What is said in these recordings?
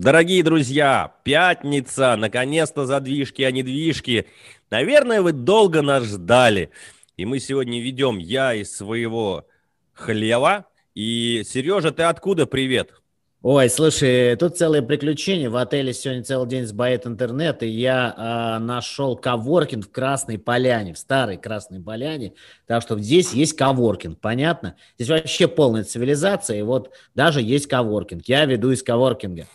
Дорогие друзья, пятница, наконец-то задвижки, а не движки. Наверное, вы долго нас ждали. И мы сегодня ведем я из своего хлева. И, Сережа, ты откуда привет? Ой, слушай, тут целое приключение. В отеле сегодня целый день сбоит интернет, и я э, нашел коворкинг в Красной Поляне, в старой Красной Поляне. Так что здесь есть коворкинг, понятно? Здесь вообще полная цивилизация, и вот даже есть коворкинг. Я веду из коворкинга.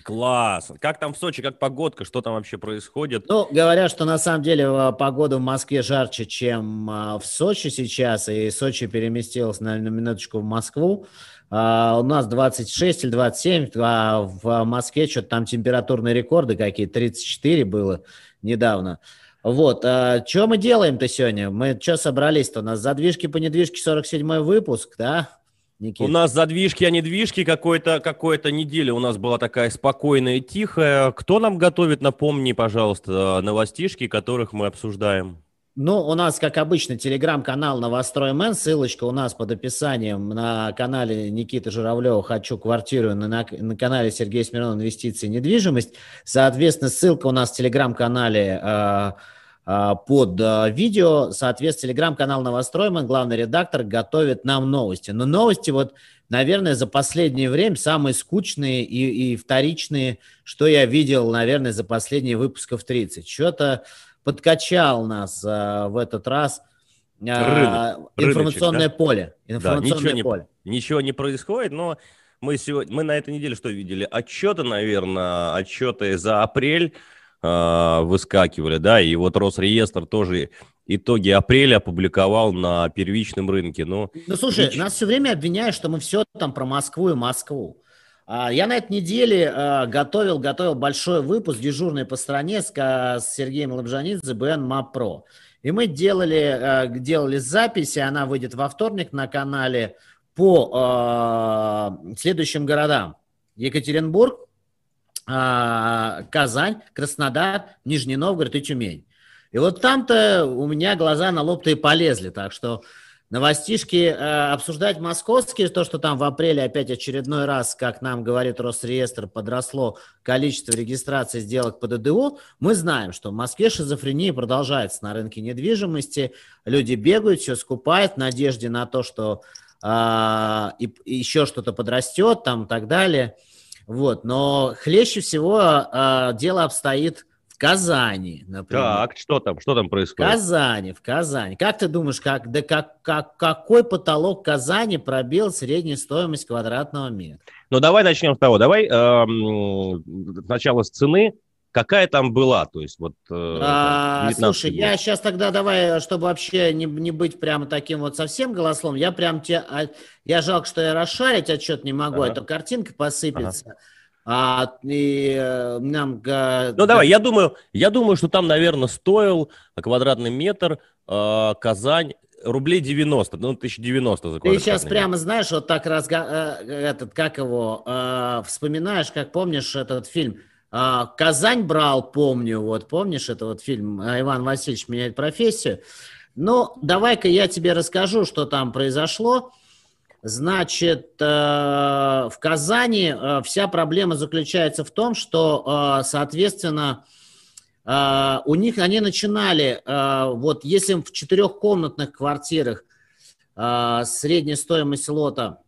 Класс. Как там в Сочи, как погодка, что там вообще происходит? Ну, говорят, что на самом деле э, погода в Москве жарче, чем э, в Сочи сейчас, и Сочи переместилась на, на минуточку в Москву. Uh, у нас 26 или 27, а в Москве что-то там температурные рекорды какие 34 было недавно. Вот, а что мы делаем-то сегодня? Мы что собрались-то? У нас задвижки по недвижке 47 выпуск, да? Никит? У нас задвижки, а недвижки. Какой-то какой-то неделя у нас была такая спокойная и тихая. Кто нам готовит, напомни, пожалуйста, новостишки, которых мы обсуждаем? Ну, у нас, как обычно, телеграм-канал «Новострой Мэн». Ссылочка у нас под описанием на канале Никиты Журавлева «Хочу квартиру», на, на, на канале Сергея Смирнова «Инвестиции и недвижимость». Соответственно, ссылка у нас в телеграм-канале э, под э, видео. Соответственно, телеграм-канал «Новостройман», главный редактор, готовит нам новости. Но новости вот, наверное, за последнее время самые скучные и, и вторичные, что я видел, наверное, за последние выпусков 30. Что-то подкачал нас а, в этот раз а, Рынок, информационное рыночек, да? поле. Информационное да, ничего поле. Не, ничего не происходит, но мы, сегодня, мы на этой неделе что видели? Отчеты, наверное, отчеты за апрель э, выскакивали, да, и вот Росреестр тоже итоги апреля опубликовал на первичном рынке. Но ну, слушай, ничего... нас все время обвиняют, что мы все там про Москву и Москву. А, я на этой неделе а, готовил, готовил большой выпуск дежурный по стране с, с Сергеем Лобжанидзе БН МАП Про. И мы делали, делали записи, она выйдет во вторник на канале по следующим городам. Екатеринбург, Казань, Краснодар, Нижний Новгород и Тюмень. И вот там-то у меня глаза на лоб-то и полезли, так что Новостишки э, обсуждать московские, то, что там в апреле опять очередной раз, как нам говорит Росреестр, подросло количество регистраций сделок по ДДО, мы знаем, что в Москве шизофрения продолжается на рынке недвижимости. Люди бегают, все скупают в надежде на то, что э, и, еще что-то подрастет там и так далее. Вот. Но хлеще всего э, дело обстоит Казани, например. Так, что там, что там происходит? В Казани, в Казани. Как ты думаешь, как, да как, как, какой потолок Казани пробил среднюю стоимость квадратного метра? Ну, давай начнем с того. Давай эм, сначала с цены. Какая там была? То есть вот. Э, а, слушай, год. я сейчас тогда давай, чтобы вообще не, не быть прямо таким вот совсем голослом, я прям тебе, а, я жалко, что я расшарить отчет не могу, ага. эта картинка посыпется. Ага. А, и э, нам... Ну, давай, я думаю, я думаю, что там, наверное, стоил квадратный метр э, Казань рублей 90, ну, 1090 за Ты сейчас прямо знаешь, вот так разга... Э, этот, как его, э, вспоминаешь, как помнишь этот фильм э, «Казань брал», помню, вот, помнишь это вот фильм э, «Иван Васильевич меняет профессию». Ну, давай-ка я тебе расскажу, что там произошло. Значит, э, в Казани э, вся проблема заключается в том, что, э, соответственно, у них они начинали, вот если в четырехкомнатных квартирах средняя стоимость лота,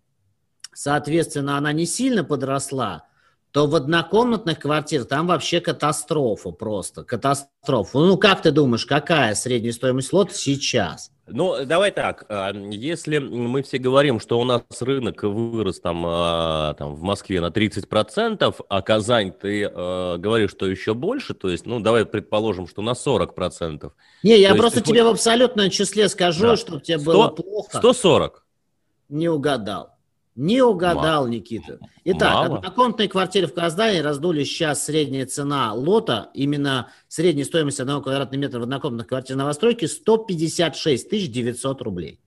соответственно, она не сильно подросла, то в однокомнатных квартирах там вообще катастрофа просто, катастрофа. Ну, как ты думаешь, какая средняя стоимость лота сейчас? Ну, давай так, а, если мы все говорим, что у нас рынок вырос там, а, там в Москве на 30%, а Казань, ты э, говоришь, что еще больше, то есть, ну, давай предположим, что на 40%. Не, я то просто тебе хочешь... в абсолютном числе скажу, да. чтобы тебе 100, было плохо. 140. Не угадал. Не угадал, Мало. Никита. Итак, Мало. однокомнатные квартиры в Казани раздули сейчас средняя цена лота, именно средняя стоимость одного квадратного метра в однокомнатной квартире новостройки 156 900 рублей.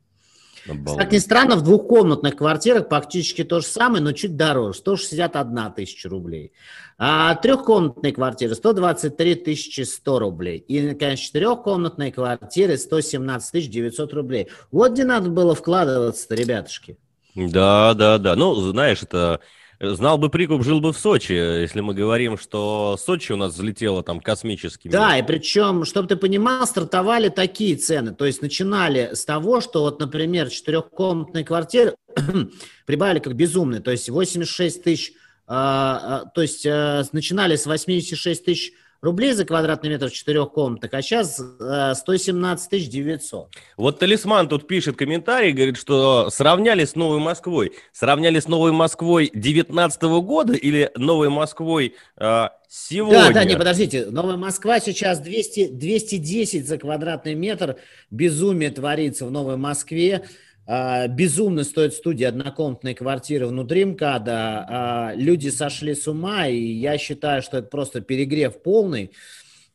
Обалдеть. Как ни странно, в двухкомнатных квартирах практически то же самое, но чуть дороже, 161 тысяча рублей. А трехкомнатные квартиры 123 100 рублей. И, конечно, четырехкомнатные квартиры 117 900 рублей. Вот где надо было вкладываться-то, ребятушки. Да, да, да. Ну, знаешь, это Знал бы прикуп, жил бы в Сочи, если мы говорим, что Сочи у нас взлетело там космическими. Да, и причем, чтобы ты понимал, стартовали такие цены. То есть начинали с того, что вот, например, четырехкомнатные квартиры прибавили как безумные. То есть 86 тысяч, а, то есть а, начинали с 86 тысяч рублей за квадратный метр в четырех комнатах, а сейчас э, 117 900. Вот Талисман тут пишет комментарий, говорит, что сравняли с Новой Москвой. Сравняли с Новой Москвой 19 года или Новой Москвой э, сегодня? Да, да, не, подождите. Новая Москва сейчас 200, 210 за квадратный метр. Безумие творится в Новой Москве. А, безумно стоит студия однокомнатной квартиры внутри МКАДа. А, люди сошли с ума, и я считаю, что это просто перегрев полный.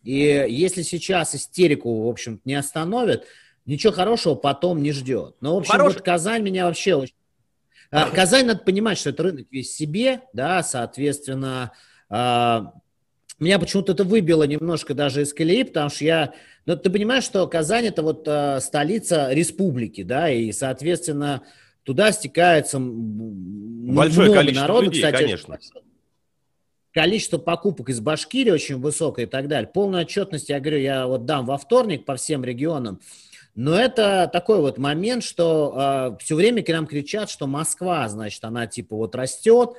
И если сейчас истерику, в общем не остановят, ничего хорошего потом не ждет. Но, в общем, Хорош... вот Казань меня вообще очень... А, Казань, надо понимать, что это рынок весь себе, да, соответственно, меня почему-то это выбило немножко даже из колеи, потому что я но ты понимаешь, что Казань это вот э, столица республики, да, и, соответственно, туда стекается большое много количество народу, людей, кстати, конечно. Количество покупок из Башкирии очень высокое и так далее. Полную отчетность, я говорю, я вот дам во вторник по всем регионам. Но это такой вот момент, что э, все время к нам кричат, что Москва, значит, она типа вот растет,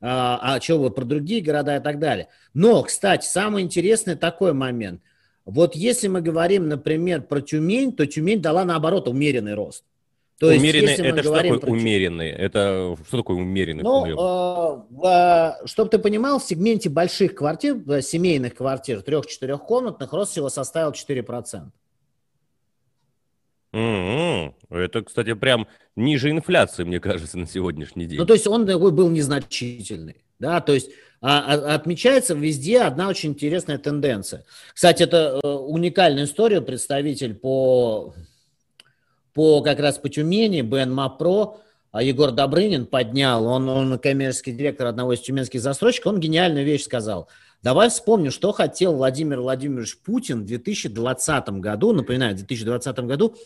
а что вот про другие города и так далее. Но, кстати, самый интересный такой момент. Вот если мы говорим, например, про Тюмень, то Тюмень дала, наоборот, умеренный рост. То умеренный, есть, это что такое про... умеренный? Это что такое умеренный? Ну, э, э, чтобы ты понимал, в сегменте больших квартир, семейных квартир, трех-четырехкомнатных, рост всего составил 4%. Mm-hmm. Это, кстати, прям ниже инфляции, мне кажется, на сегодняшний день. Ну, то есть он такой был незначительный. Да, то есть а, а, отмечается везде одна очень интересная тенденция. Кстати, это э, уникальная история. Представитель по, по как раз по Тюмени, БН МАПРО, а Егор Добрынин поднял, он, он коммерческий директор одного из тюменских застройщиков, он гениальную вещь сказал. Давай вспомним, что хотел Владимир Владимирович Путин в 2020 году, напоминаю, в 2020 году,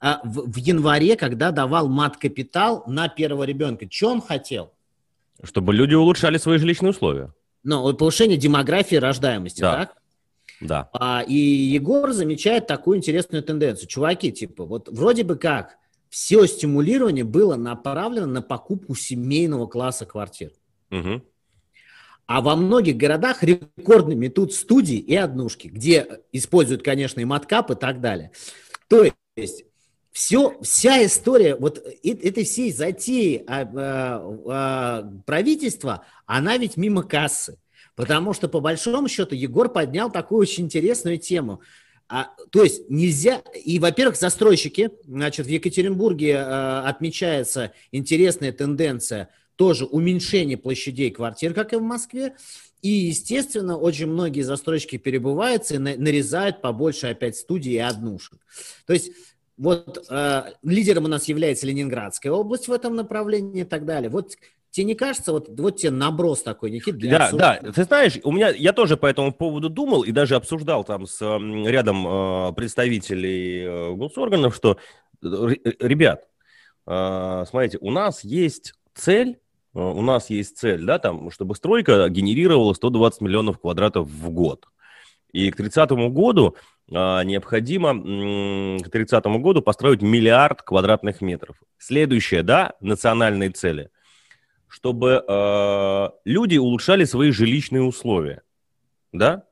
в, в январе, когда давал мат-капитал на первого ребенка. Что он хотел? Чтобы люди улучшали свои жилищные условия. Ну, повышение демографии рождаемости, да. так? Да. А, и Егор замечает такую интересную тенденцию. Чуваки, типа, вот вроде бы как все стимулирование было направлено на покупку семейного класса квартир. Угу. А во многих городах рекордно метут студии и однушки, где используют, конечно, и маткап и так далее. То есть все, вся история вот этой всей затеи а, а, а, правительства, она ведь мимо кассы. Потому что, по большому счету, Егор поднял такую очень интересную тему. А, то есть нельзя... И, во-первых, застройщики, значит, в Екатеринбурге а, отмечается интересная тенденция тоже уменьшение площадей квартир, как и в Москве. И, естественно, очень многие застройщики перебываются и нарезают побольше опять студий и однушек. То есть вот э, лидером у нас является Ленинградская область в этом направлении и так далее. Вот Тебе не кажется, вот, вот тебе наброс такой, Никит, для Да, обсуждения? да, ты знаешь, у меня, я тоже по этому поводу думал и даже обсуждал там с рядом э, представителей э, госорганов, что, э, ребят, э, смотрите, у нас есть цель, э, у нас есть цель, да, там, чтобы стройка генерировала 120 миллионов квадратов в год. И к 30 году а, необходимо к 30 году построить миллиард квадратных метров. Следующее, да, национальные цели, чтобы э, люди улучшали свои жилищные условия, да,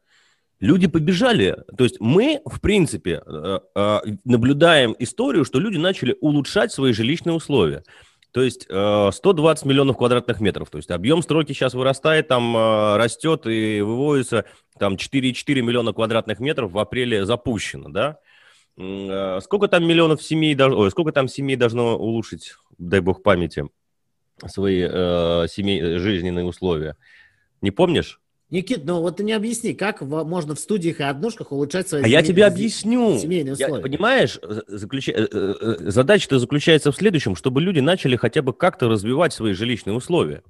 люди побежали. То есть мы, в принципе, э, э, наблюдаем историю, что люди начали улучшать свои жилищные условия. То есть 120 э, миллионов квадратных метров. То есть объем стройки сейчас вырастает, там э, растет и выводится там 4,4 миллиона квадратных метров в апреле запущено, да? Э, сколько там миллионов семей, ой, сколько там семей должно улучшить, дай бог памяти, свои э, семей, жизненные условия? Не помнишь? Никит, ну вот ты не объясни, как можно в студиях и однушках улучшать свои А я тебе объясню. Семейные условия. Я, понимаешь, заключ... Э, э, э, задача-то заключается в следующем, чтобы люди начали хотя бы как-то развивать свои жилищные условия.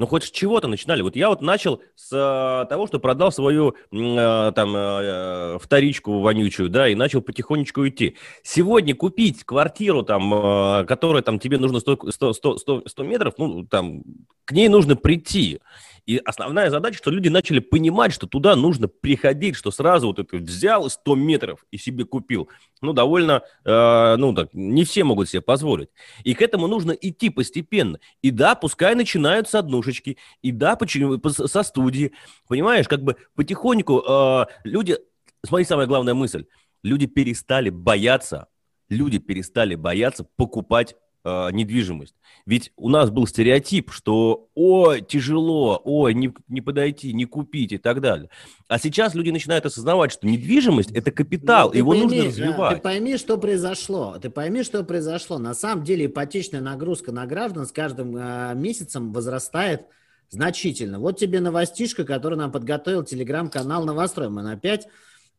Ну, хоть с чего-то начинали. Вот я вот начал с э, того, что продал свою э, там э, вторичку вонючую, да, и начал потихонечку идти. Сегодня купить квартиру, там, э, которая там тебе нужно 100, 100, 100, 100 метров, ну, там, к ней нужно прийти. И основная задача, что люди начали понимать, что туда нужно приходить, что сразу вот это взял 100 метров и себе купил. Ну, довольно, э, ну, так, не все могут себе позволить. И к этому нужно идти постепенно. И да, пускай начинают с однушечки, и да, почему, со студии. Понимаешь, как бы потихоньку э, люди... Смотри, самая главная мысль. Люди перестали бояться, люди перестали бояться покупать э, недвижимость. Ведь у нас был стереотип, что ой, тяжело, ой, не, не подойти, не купить и так далее. А сейчас люди начинают осознавать, что недвижимость – это капитал, ну, его пойми, нужно развивать. Ты пойми, что произошло. Ты пойми, что произошло. На самом деле ипотечная нагрузка на граждан с каждым э, месяцем возрастает значительно. Вот тебе новостишка, которую нам подготовил телеграм-канал «Новострой». Мы опять,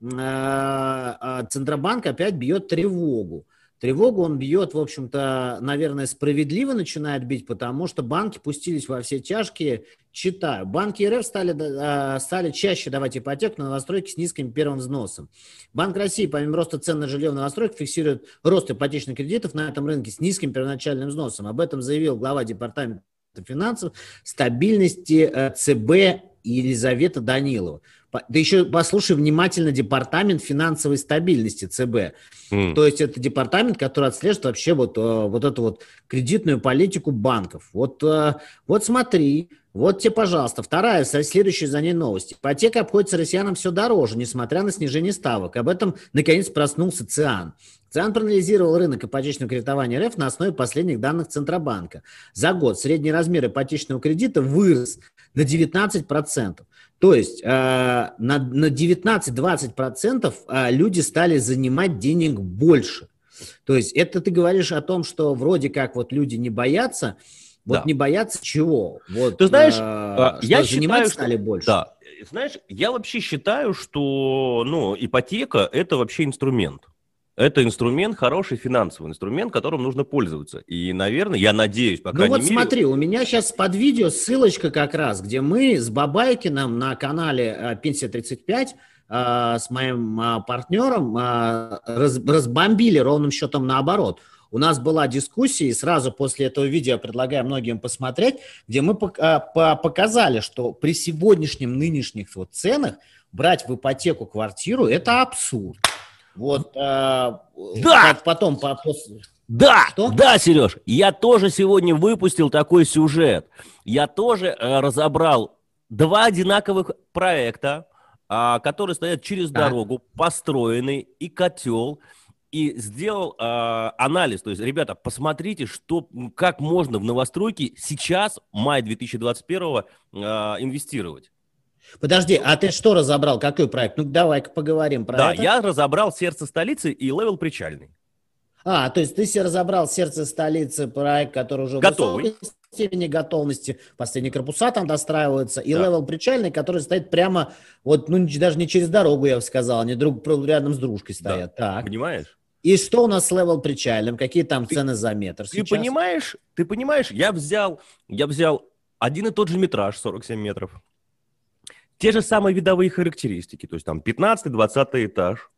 э, э, Центробанк опять бьет тревогу. Тревогу он бьет, в общем-то, наверное, справедливо начинает бить, потому что банки пустились во все тяжкие. Читаю. Банки РФ стали, а, стали чаще давать ипотеку на новостройки с низким первым взносом. Банк России, помимо роста цен на жилье в новостройках, фиксирует рост ипотечных кредитов на этом рынке с низким первоначальным взносом. Об этом заявил глава департамента финансов стабильности э, ЦБ Елизавета Данилова. Да еще послушай внимательно департамент финансовой стабильности ЦБ. Mm. То есть это департамент, который отслеживает вообще вот, э, вот эту вот кредитную политику банков. Вот, э, вот смотри, вот тебе, пожалуйста, вторая, следующая за ней новость. Ипотека обходится россиянам все дороже, несмотря на снижение ставок. Об этом, наконец, проснулся ЦИАН. ЦИАН проанализировал рынок ипотечного кредитования РФ на основе последних данных Центробанка. За год средний размер ипотечного кредита вырос на 19%. То есть э, на, на 19-20% э, люди стали занимать денег больше. То есть это ты говоришь о том, что вроде как вот люди не боятся, вот да. не боятся чего? Вот, ты знаешь, э, я считаю, стали что, больше. Да, знаешь, я вообще считаю, что ну ипотека это вообще инструмент. Это инструмент, хороший финансовый инструмент, которым нужно пользоваться. И, наверное, я надеюсь, по ну вот мере... смотри, у меня сейчас под видео ссылочка как раз, где мы с Бабайкиным на канале э, «Пенсия 35» э, с моим э, партнером раз, разбомбили ровным счетом наоборот. У нас была дискуссия, и сразу после этого видео предлагаю многим посмотреть, где мы показали, что при сегодняшнем нынешних вот ценах брать в ипотеку квартиру – это абсурд. Вот, а, да! потом по, после... Да, Что? да, Сереж, я тоже сегодня выпустил такой сюжет. Я тоже э, разобрал два одинаковых проекта, э, которые стоят через так. дорогу, построенный и котел, и сделал э, анализ. То есть, ребята, посмотрите, что, как можно в новостройки сейчас, май 2021, э, инвестировать. Подожди, а ты что разобрал? Какой проект? Ну, давай-ка поговорим про да, это. Да, я разобрал «Сердце столицы» и «Level Причальный». А, то есть ты себе разобрал «Сердце столицы», проект, который уже Готовый. в степени готовности, последние корпуса там достраиваются, и да. Level Причальный, который стоит прямо, вот, ну, даже не через дорогу, я бы сказал, они друг рядом с дружкой стоят. Да. Так. Понимаешь? И что у нас с левел причальным? Какие там ты, цены за метр сейчас? Ты понимаешь, ты понимаешь, я взял, я взял один и тот же метраж, 47 метров, те же самые видовые характеристики, то есть там 15-20 этаж,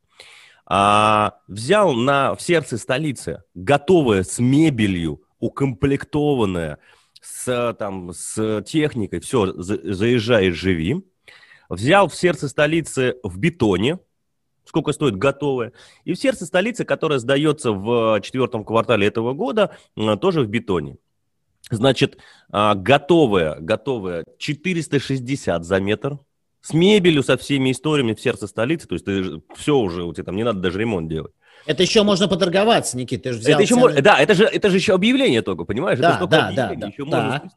а, взял на в сердце столицы готовое с мебелью, укомплектованное, с, там, с техникой, все, за, заезжай живи. Взял в сердце столицы в бетоне, сколько стоит готовое, и в сердце столицы, которая сдается в четвертом квартале этого года, тоже в бетоне. Значит, а, готовое, готовое 460 за метр – с мебелью, со всеми историями в сердце столицы, то есть ты, все уже, у тебя там не надо даже ремонт делать. Это еще можно поторговаться, Никит, ты же взял... Это еще цены... Да, это же, это же еще объявление только, понимаешь? Да, это да, да, да. Еще да. можно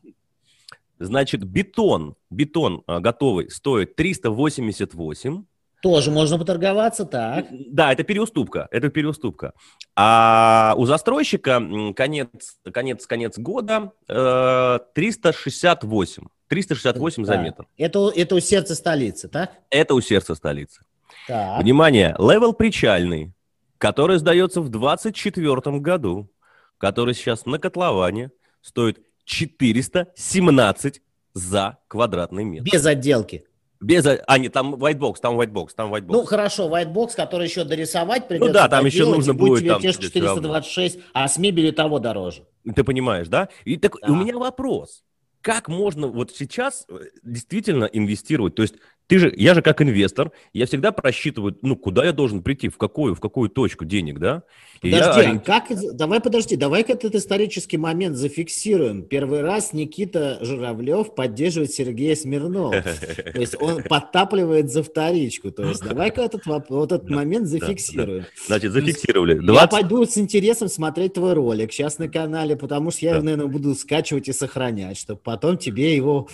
Значит, бетон, бетон а, готовый стоит 388. Тоже можно поторговаться, так. Да, это переуступка, это переуступка. А у застройщика конец, конец, конец года э, 368. 368 да. за метр. Это, это у сердца столицы, так? Это у сердца столицы. Так. Внимание, Level Причальный, который сдается в 2024 году, который сейчас на котловане стоит 417 за квадратный метр. Без отделки. Без, а, нет, там white box, там white box, там white box. Ну, хорошо, white box, который еще дорисовать придется. Ну да, там еще нужно будет. Тебе там, 426, а с мебелью того дороже. Ты понимаешь, да? И так, да. у меня вопрос. Как можно вот сейчас э, действительно инвестировать? То есть ты же, я же как инвестор, я всегда просчитываю, ну, куда я должен прийти, в какую, в какую точку денег, да? И подожди, я... а как, давай подожди, давай-ка этот исторический момент зафиксируем. Первый раз Никита Журавлев поддерживает Сергея Смирнова. То есть он подтапливает за вторичку. То есть давай-ка этот, вот этот момент зафиксируем. Значит, зафиксировали. 20... Я пойду с интересом смотреть твой ролик сейчас на канале, потому что я, наверное, буду скачивать и сохранять, чтобы потом тебе его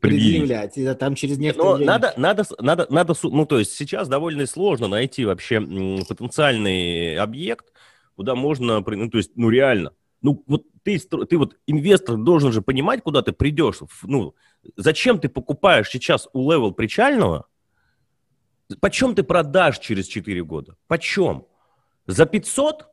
предъявлять. И там через некоторое время... Надо, надо, надо, надо, ну, то есть сейчас довольно сложно найти вообще потенциальный объект, куда можно, ну, то есть, ну, реально, ну, вот ты, ты вот инвестор должен же понимать, куда ты придешь, ну, зачем ты покупаешь сейчас у левел причального, почем ты продашь через 4 года, почем? За 500,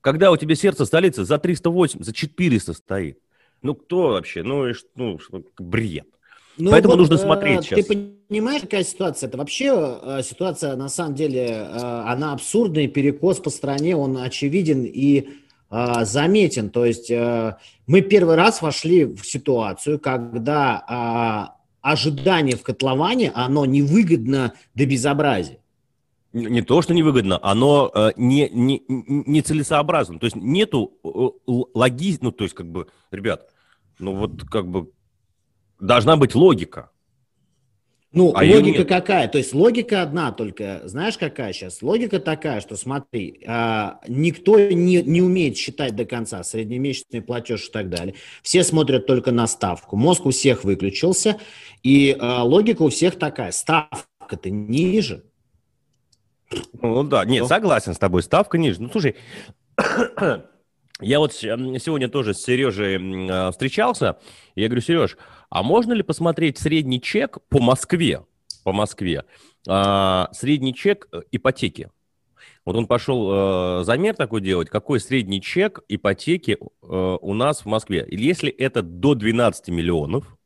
когда у тебя сердце столицы за 308, за 400 стоит. Ну, кто вообще? Ну, ну бред. Ну, Поэтому вот, нужно э, смотреть сейчас. Ты понимаешь, какая ситуация? Это вообще э, ситуация, на самом деле, э, она абсурдная, перекос по стране, он очевиден и заметен. То есть мы первый раз вошли в ситуацию, когда ожидание в котловане, оно невыгодно до безобразия. Не то, что невыгодно, оно э, не, не, не целесообразно. То есть нету э, логи... Ну, то есть, как бы, ребят, ну вот как бы должна быть логика. Ну, а логика какая? То есть логика одна только. Знаешь, какая сейчас? Логика такая, что смотри, а, никто не, не умеет считать до конца среднемесячный платеж и так далее. Все смотрят только на ставку. Мозг у всех выключился. И а, логика у всех такая. Ставка-то ниже. Ну да, нет, согласен с тобой. Ставка ниже. Ну, слушай, я вот сегодня тоже с Сережей а, встречался. Я говорю, Сереж, а можно ли посмотреть средний чек по Москве? По Москве. А, средний чек э, ипотеки. Вот он пошел э, замер такой делать, какой средний чек ипотеки э, у нас в Москве. Если это до 12 миллионов,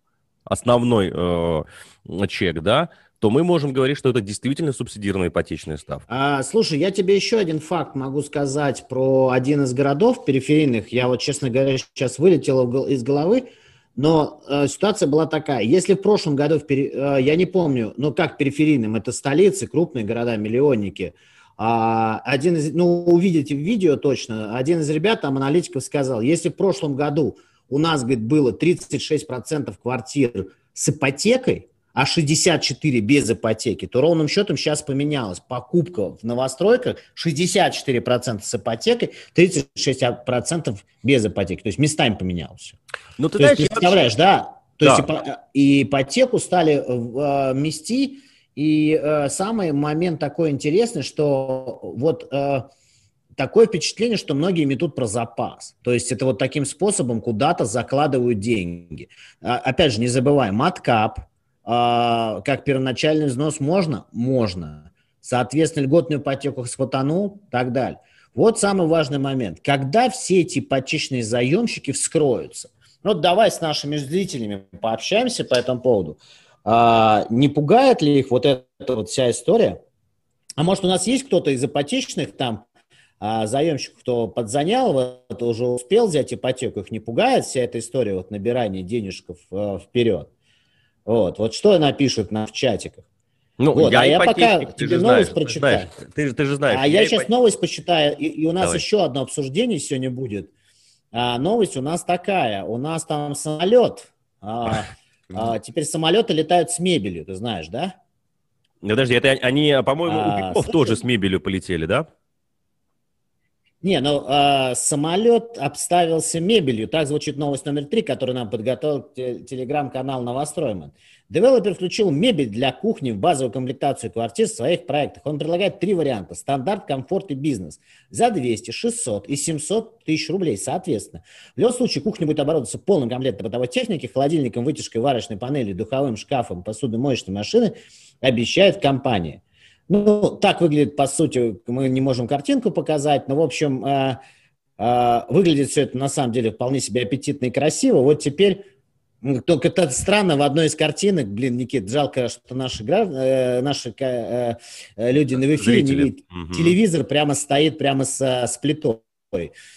основной э, чек, да, то мы можем говорить, что это действительно субсидированная ипотечная ставка. А, слушай, я тебе еще один факт могу сказать про один из городов периферийных. Я вот, честно говоря, сейчас вылетел из головы. Но э, ситуация была такая. Если в прошлом году, в пери... э, я не помню, ну как периферийным, это столицы, крупные города, миллионники. А, один из, ну увидите в видео точно, один из ребят, там аналитиков сказал, если в прошлом году у нас, говорит, было 36% квартир с ипотекой, а 64 без ипотеки, то ровным счетом сейчас поменялось. Покупка в новостройках 64% с ипотекой, 36% без ипотеки. То есть местами поменялось. Ну, ты то знаешь, есть, представляешь, вообще... да? То да. есть ипотеку стали э, мести, и э, самый момент такой интересный, что вот э, такое впечатление, что многие метут про запас. То есть это вот таким способом куда-то закладывают деньги. А, опять же, не забываем, маткап, как первоначальный взнос можно? Можно. Соответственно, льготную ипотеку схватанул, так далее. Вот самый важный момент. Когда все эти ипотечные заемщики вскроются? Ну, давай с нашими зрителями пообщаемся по этому поводу. А, не пугает ли их вот эта вот вся история? А может, у нас есть кто-то из ипотечных там а, заемщиков, кто подзанял, вот, уже успел взять ипотеку, их не пугает вся эта история вот набирания денежков э, вперед? Вот, вот что напишут на в чатиках. Ну, вот, я, а я пока тебе новость знаешь, прочитаю. Ты, ты же знаешь. А я, я сейчас новость почитаю, и, и у нас Давай. еще одно обсуждение сегодня будет. А, новость у нас такая. У нас там самолет. А, а, теперь самолеты летают с мебелью, ты знаешь, да? Подожди, это они, по-моему, а, у Пиков тоже с мебелью полетели, да? Не, ну э, самолет обставился мебелью. Так звучит новость номер три, которую нам подготовил телеграм-канал Новостройман. Девелопер включил мебель для кухни в базовую комплектацию квартир в своих проектах. Он предлагает три варианта. Стандарт, комфорт и бизнес. За 200, 600 и 700 тысяч рублей, соответственно. В любом случае, кухня будет оборудоваться полным комплектом бытовой техники, холодильником, вытяжкой, варочной панелью, духовым шкафом, посудомоечной машиной, обещает компания. Ну, так выглядит, по сути, мы не можем картинку показать, но, в общем, э, э, выглядит все это на самом деле вполне себе аппетитно и красиво. Вот теперь Только это странно, в одной из картинок, блин, Никит, жалко, что наши, э, наши э, э, люди на эфире не видят. Угу. Телевизор прямо стоит прямо с, с плитой.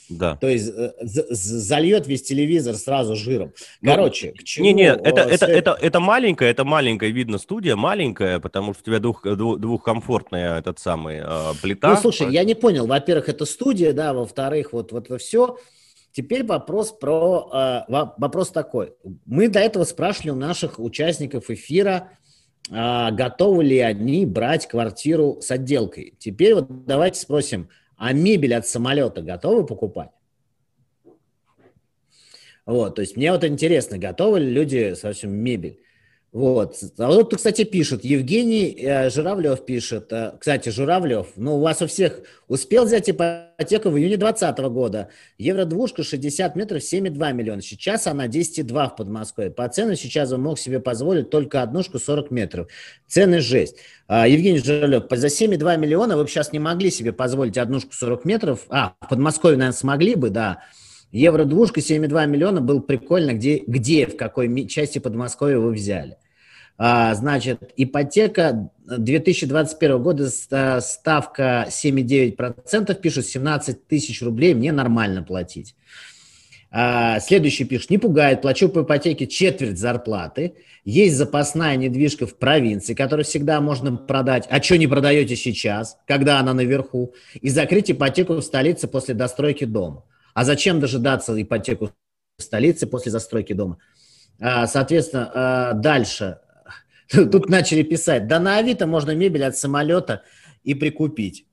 Да. То есть э, зальет весь телевизор сразу жиром. Ну, Короче, ну, к чему... Не, не, это, это, это, это маленькая, это маленькая, видно, студия маленькая, потому что у тебя двух, двух, двухкомфортная этот самый э, плита. Ну, слушай, я не понял. Во-первых, это студия, да, во-вторых, вот, вот это все. Теперь вопрос про... Э, вопрос такой. Мы до этого спрашивали у наших участников эфира, э, готовы ли они брать квартиру с отделкой. Теперь вот давайте спросим, а мебель от самолета готовы покупать? Вот, то есть мне вот интересно, готовы ли люди совсем мебель? Вот. А вот, кстати, пишет, Евгений э, Журавлев пишет. Э, кстати, Журавлев, ну, у вас у всех успел взять ипотеку в июне 2020 года. Евро-двушка 60 метров 7,2 миллиона. Сейчас она 10,2 в Подмосковье. По цену сейчас он мог себе позволить только однушку 40 метров. Цены жесть. А, Евгений Журавлев, за 7,2 миллиона вы бы сейчас не могли себе позволить однушку 40 метров. А, в Подмосковье, наверное, смогли бы, да. Евро-двушка 7,2 миллиона был прикольно, где, где, в какой части Подмосковья вы взяли. А, значит, ипотека 2021 года ставка 7,9%, пишут 17 тысяч рублей, мне нормально платить. А, следующий пишет, не пугает, плачу по ипотеке четверть зарплаты, есть запасная недвижка в провинции, которую всегда можно продать, а что не продаете сейчас, когда она наверху, и закрыть ипотеку в столице после достройки дома. А зачем дожидаться ипотеку в столице после застройки дома? А, соответственно, дальше Тут начали писать, да на Авито можно мебель от самолета и прикупить.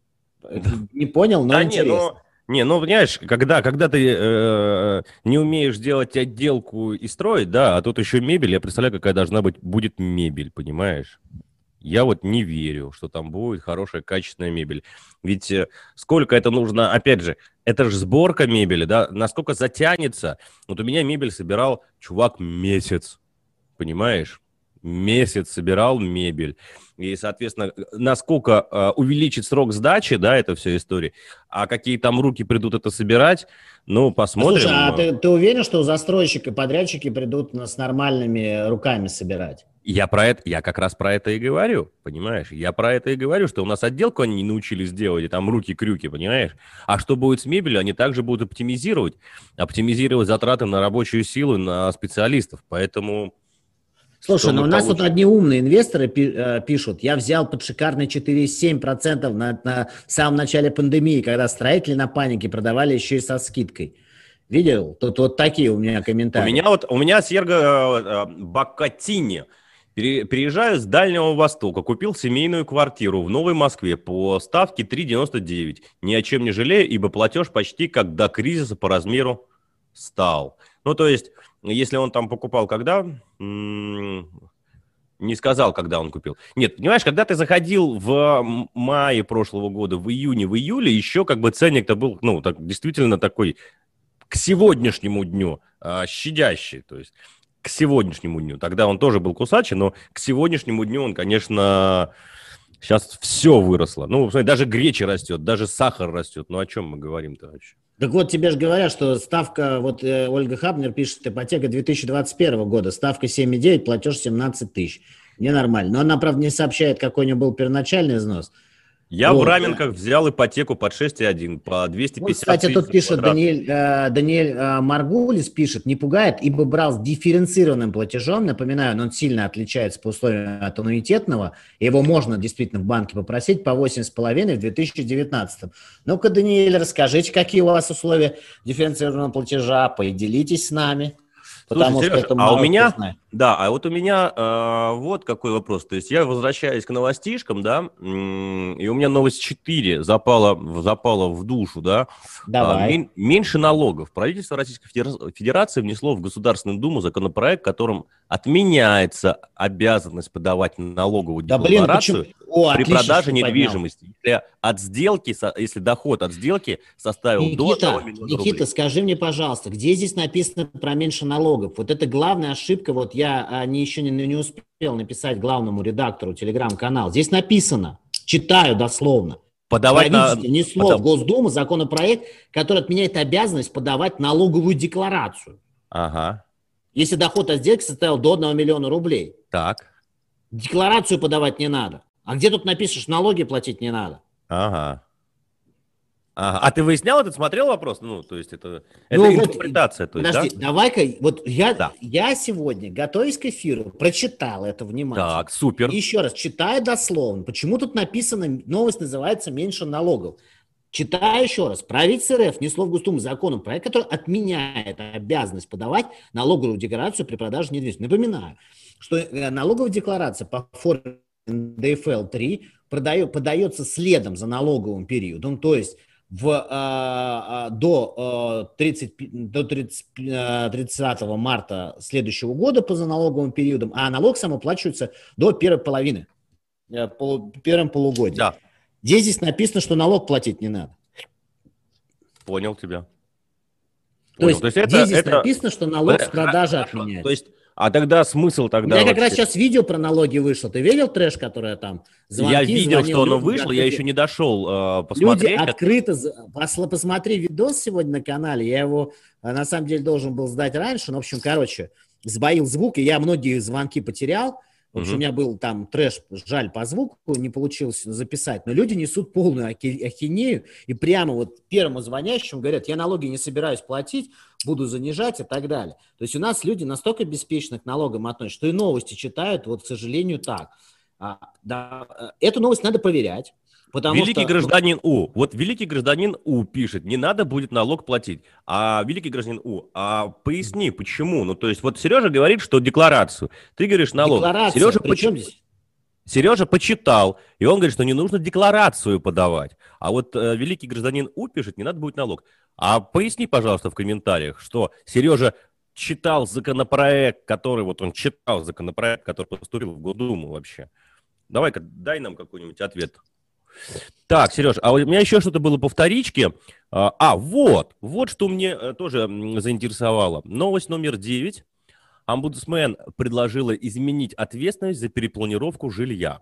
Не понял, но да интересно. Не. Не, ну, понимаешь, когда, когда ты э, не умеешь делать отделку и строить, да, а тут еще мебель, я представляю, какая должна быть, будет мебель, понимаешь? Я вот не верю, что там будет хорошая, качественная мебель. Ведь э, сколько это нужно, опять же, это же сборка мебели, да, насколько затянется. Вот у меня мебель собирал чувак месяц, понимаешь? Месяц собирал мебель. И, соответственно, насколько э, увеличить срок сдачи, да, это все история, а какие там руки придут это собирать, ну, посмотрим. Слушай, а ты, ты уверен, что застройщики, подрядчики придут с нормальными руками собирать? Я про это, я как раз про это и говорю, понимаешь? Я про это и говорю, что у нас отделку они не научились делать, и там руки-крюки, понимаешь? А что будет с мебелью, они также будут оптимизировать, оптимизировать затраты на рабочую силу, на специалистов, поэтому Слушай, ну у нас получим? тут одни умные инвесторы э, пишут, я взял под шикарные 4,7% на, на самом начале пандемии, когда строители на панике продавали еще и со скидкой. Видел? Тут вот такие у меня комментарии. У меня вот, у меня Серго э, э Бакатини. Переезжаю с Дальнего Востока, купил семейную квартиру в Новой Москве по ставке 3,99. Ни о чем не жалею, ибо платеж почти как до кризиса по размеру стал. Ну, то есть если он там покупал когда, не сказал, когда он купил. Нет, понимаешь, когда ты заходил в мае прошлого года, в июне, в июле, еще как бы ценник-то был, ну, так, действительно такой к сегодняшнему дню а, щадящий, то есть к сегодняшнему дню. Тогда он тоже был кусачий, но к сегодняшнему дню он, конечно, сейчас все выросло. Ну, даже гречи растет, даже сахар растет. Ну, о чем мы говорим-то вообще? Так вот, тебе же говорят, что ставка, вот э, Ольга Хабнер пишет, ипотека 2021 года, ставка 7,9, платеж 17 тысяч. Ненормально. Но она, правда, не сообщает, какой у нее был первоначальный взнос. Я вот. в Раменках взял ипотеку под 6,1 по 250 вот, Кстати, тут пишет Даниэль, э, Даниэль э, Маргулис, пишет, не пугает, ибо брал с дифференцированным платежом, напоминаю, он сильно отличается по условиям от аннуитетного, его можно действительно в банке попросить по 8,5 в 2019. Ну-ка, Даниэль, расскажите, какие у вас условия дифференцированного платежа, поделитесь с нами. Потому Слушай, Сереж, а у меня, да, а вот у меня э, вот какой вопрос. То есть я возвращаюсь к новостишкам, да, и у меня новость 4 запала, запала в душу, да. Давай. А, меньше налогов. Правительство Российской Федерации внесло в Государственную Думу законопроект, которым отменяется обязанность подавать налоговую да, декларацию блин, О, при продаже недвижимости. Если от сделки, если доход от сделки составил Никита, до 1 Никита, рублей. скажи мне, пожалуйста, где здесь написано про меньше налогов? Вот это главная ошибка, вот я а, не, еще не, не успел написать главному редактору телеграм-канал. Здесь написано, читаю дословно, подавать на... ни слов, Потому... Госдума, законопроект, который отменяет обязанность подавать налоговую декларацию. Ага. Если доход от сделки составил до 1 миллиона рублей. Так. Декларацию подавать не надо. А где тут напишешь, налоги платить не надо? Ага. Ага. А ты выяснял этот, смотрел вопрос? Ну, то есть это, ну, это вот, интерпретация. То есть, подожди, да? давай-ка, вот я, да. я сегодня, готовясь к эфиру, прочитал это внимательно. Так, супер. И еще раз, читаю дословно. Почему тут написано, новость называется «Меньше налогов». Читаю еще раз. Правительство РФ несло в Госдуму законом проект, который отменяет обязанность подавать налоговую декларацию при продаже недвижимости. Напоминаю, что э, налоговая декларация по форме НДФЛ-3 подается следом за налоговым периодом, то есть в, а, а, до, а, 30, до 30, 30 марта следующего года по налоговым периодам, а налог сам оплачивается до первой половины, э, по, первом полугодии. Да. Здесь, здесь написано, что налог платить не надо. Понял тебя. Понял. То есть, то есть это, здесь, здесь это... написано, что налог с продажи отменяется. То есть а тогда смысл тогда... У меня как раз сейчас видео про налоги вышло. Ты видел трэш, которое там? Звонки, я видел, что оно вышло, я еще не дошел э, посмотреть. Люди открыто... Посмотри видос сегодня на канале. Я его, э, на самом деле, должен был сдать раньше. Но, в общем, короче, сбоил звук, и я многие звонки потерял. В общем, угу. у меня был там трэш, жаль, по звуку не получилось записать, но люди несут полную ахинею, и прямо вот первому звонящему говорят, я налоги не собираюсь платить, буду занижать и так далее. То есть у нас люди настолько беспечно к налогам относятся, что и новости читают, вот, к сожалению, так. А, да, э, эту новость надо проверять. Потому великий что... гражданин У. Вот великий гражданин У пишет, не надо будет налог платить. А великий гражданин У, а поясни, почему? Ну, то есть, вот Сережа говорит, что декларацию. Ты говоришь налог. Декларация, Сережа, поч... здесь? Сережа почитал, и он говорит, что не нужно декларацию подавать. А вот э, великий гражданин У пишет, не надо будет налог. А поясни, пожалуйста, в комментариях, что Сережа читал законопроект, который, вот он читал законопроект, который поступил в Госдуму вообще. Давай-ка, дай нам какой-нибудь ответ. Так, Сереж, а у меня еще что-то было по вторичке. А, а, вот, вот что мне э, тоже заинтересовало. Новость номер 9. Омбудсмен предложила изменить ответственность за перепланировку жилья.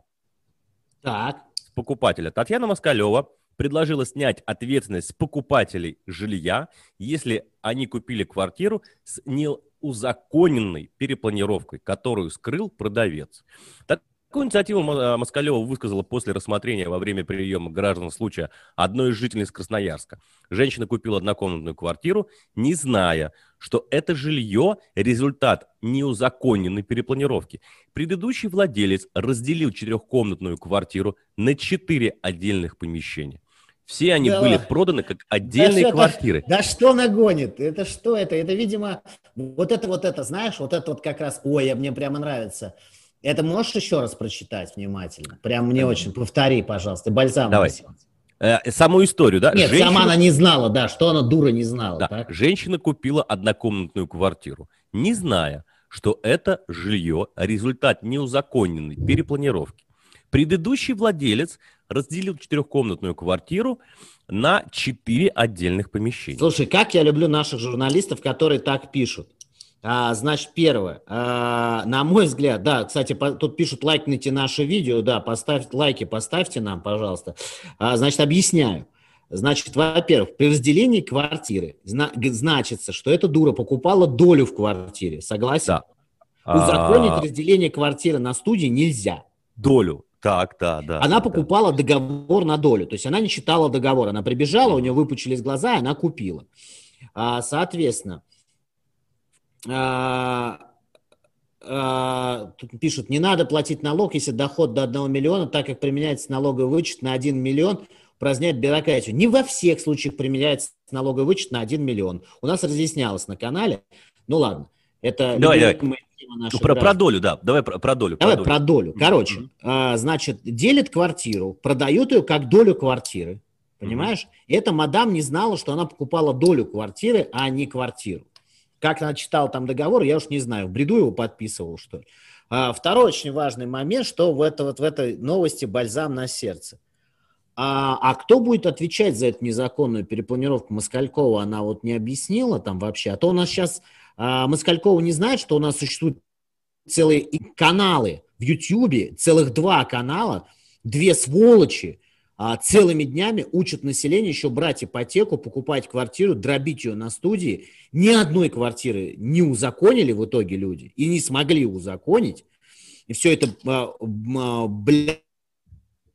Так. Покупателя. Татьяна Москалева предложила снять ответственность с покупателей жилья, если они купили квартиру с неузаконенной перепланировкой, которую скрыл продавец. Так Такую инициативу э, Москалева высказала после рассмотрения во время приема граждан случая одной из жительниц Красноярска. Женщина купила однокомнатную квартиру, не зная, что это жилье – результат неузаконенной перепланировки. Предыдущий владелец разделил четырехкомнатную квартиру на четыре отдельных помещения. Все они да. были проданы как отдельные да квартиры. Это, да что нагонит? Это что это? Это, видимо, вот это вот это, знаешь, вот это вот как раз, ой, мне прямо нравится – это можешь еще раз прочитать внимательно? Прям мне очень. Повтори, пожалуйста. Бальзам. Давай. Э, саму историю, да? Нет, Женщина... сама она не знала, да, что она дура не знала. Да. Так? Женщина купила однокомнатную квартиру, не зная, что это жилье – результат неузаконенной перепланировки. Предыдущий владелец разделил четырехкомнатную квартиру на четыре отдельных помещения. Слушай, как я люблю наших журналистов, которые так пишут. А, значит, первое, а, на мой взгляд, да, кстати, по, тут пишут, лайкните наше видео, да, поставьте лайки, поставьте нам, пожалуйста. А, значит, объясняю. Значит, во-первых, при разделении квартиры зна- значится, что эта дура покупала долю в квартире, согласен? Да. Узаконить а... разделение квартиры на студии нельзя. Долю, так, да, да. Она покупала да. договор на долю, то есть она не читала договор, она прибежала, у нее выпучились глаза, и она купила. А, соответственно, а, а, тут пишут, не надо платить налог, если доход до 1 миллиона, так как применяется налоговый вычет на 1 миллион, упраздняет бюрократию. Не во всех случаях применяется налоговый вычет на 1 миллион. У нас разъяснялось на канале. Ну ладно, это... Давай, давай. Ну, про, про долю, да. Давай про, про долю. Давай про долю. Короче, mm-hmm. а, значит, делит квартиру, продают ее как долю квартиры. Понимаешь? Mm-hmm. Эта мадам не знала, что она покупала долю квартиры, а не квартиру. Как она читала там договор, я уж не знаю, бреду его подписывал, что ли. А, второй очень важный момент, что в, это, вот в этой новости бальзам на сердце. А, а кто будет отвечать за эту незаконную перепланировку Москалькова, она вот не объяснила там вообще. А то у нас сейчас а, Москалькова не знает, что у нас существуют целые каналы в Ютьюбе, целых два канала, две сволочи, а, целыми днями учат население еще брать ипотеку, покупать квартиру, дробить ее на студии. Ни одной квартиры не узаконили в итоге люди и не смогли узаконить. И все это а,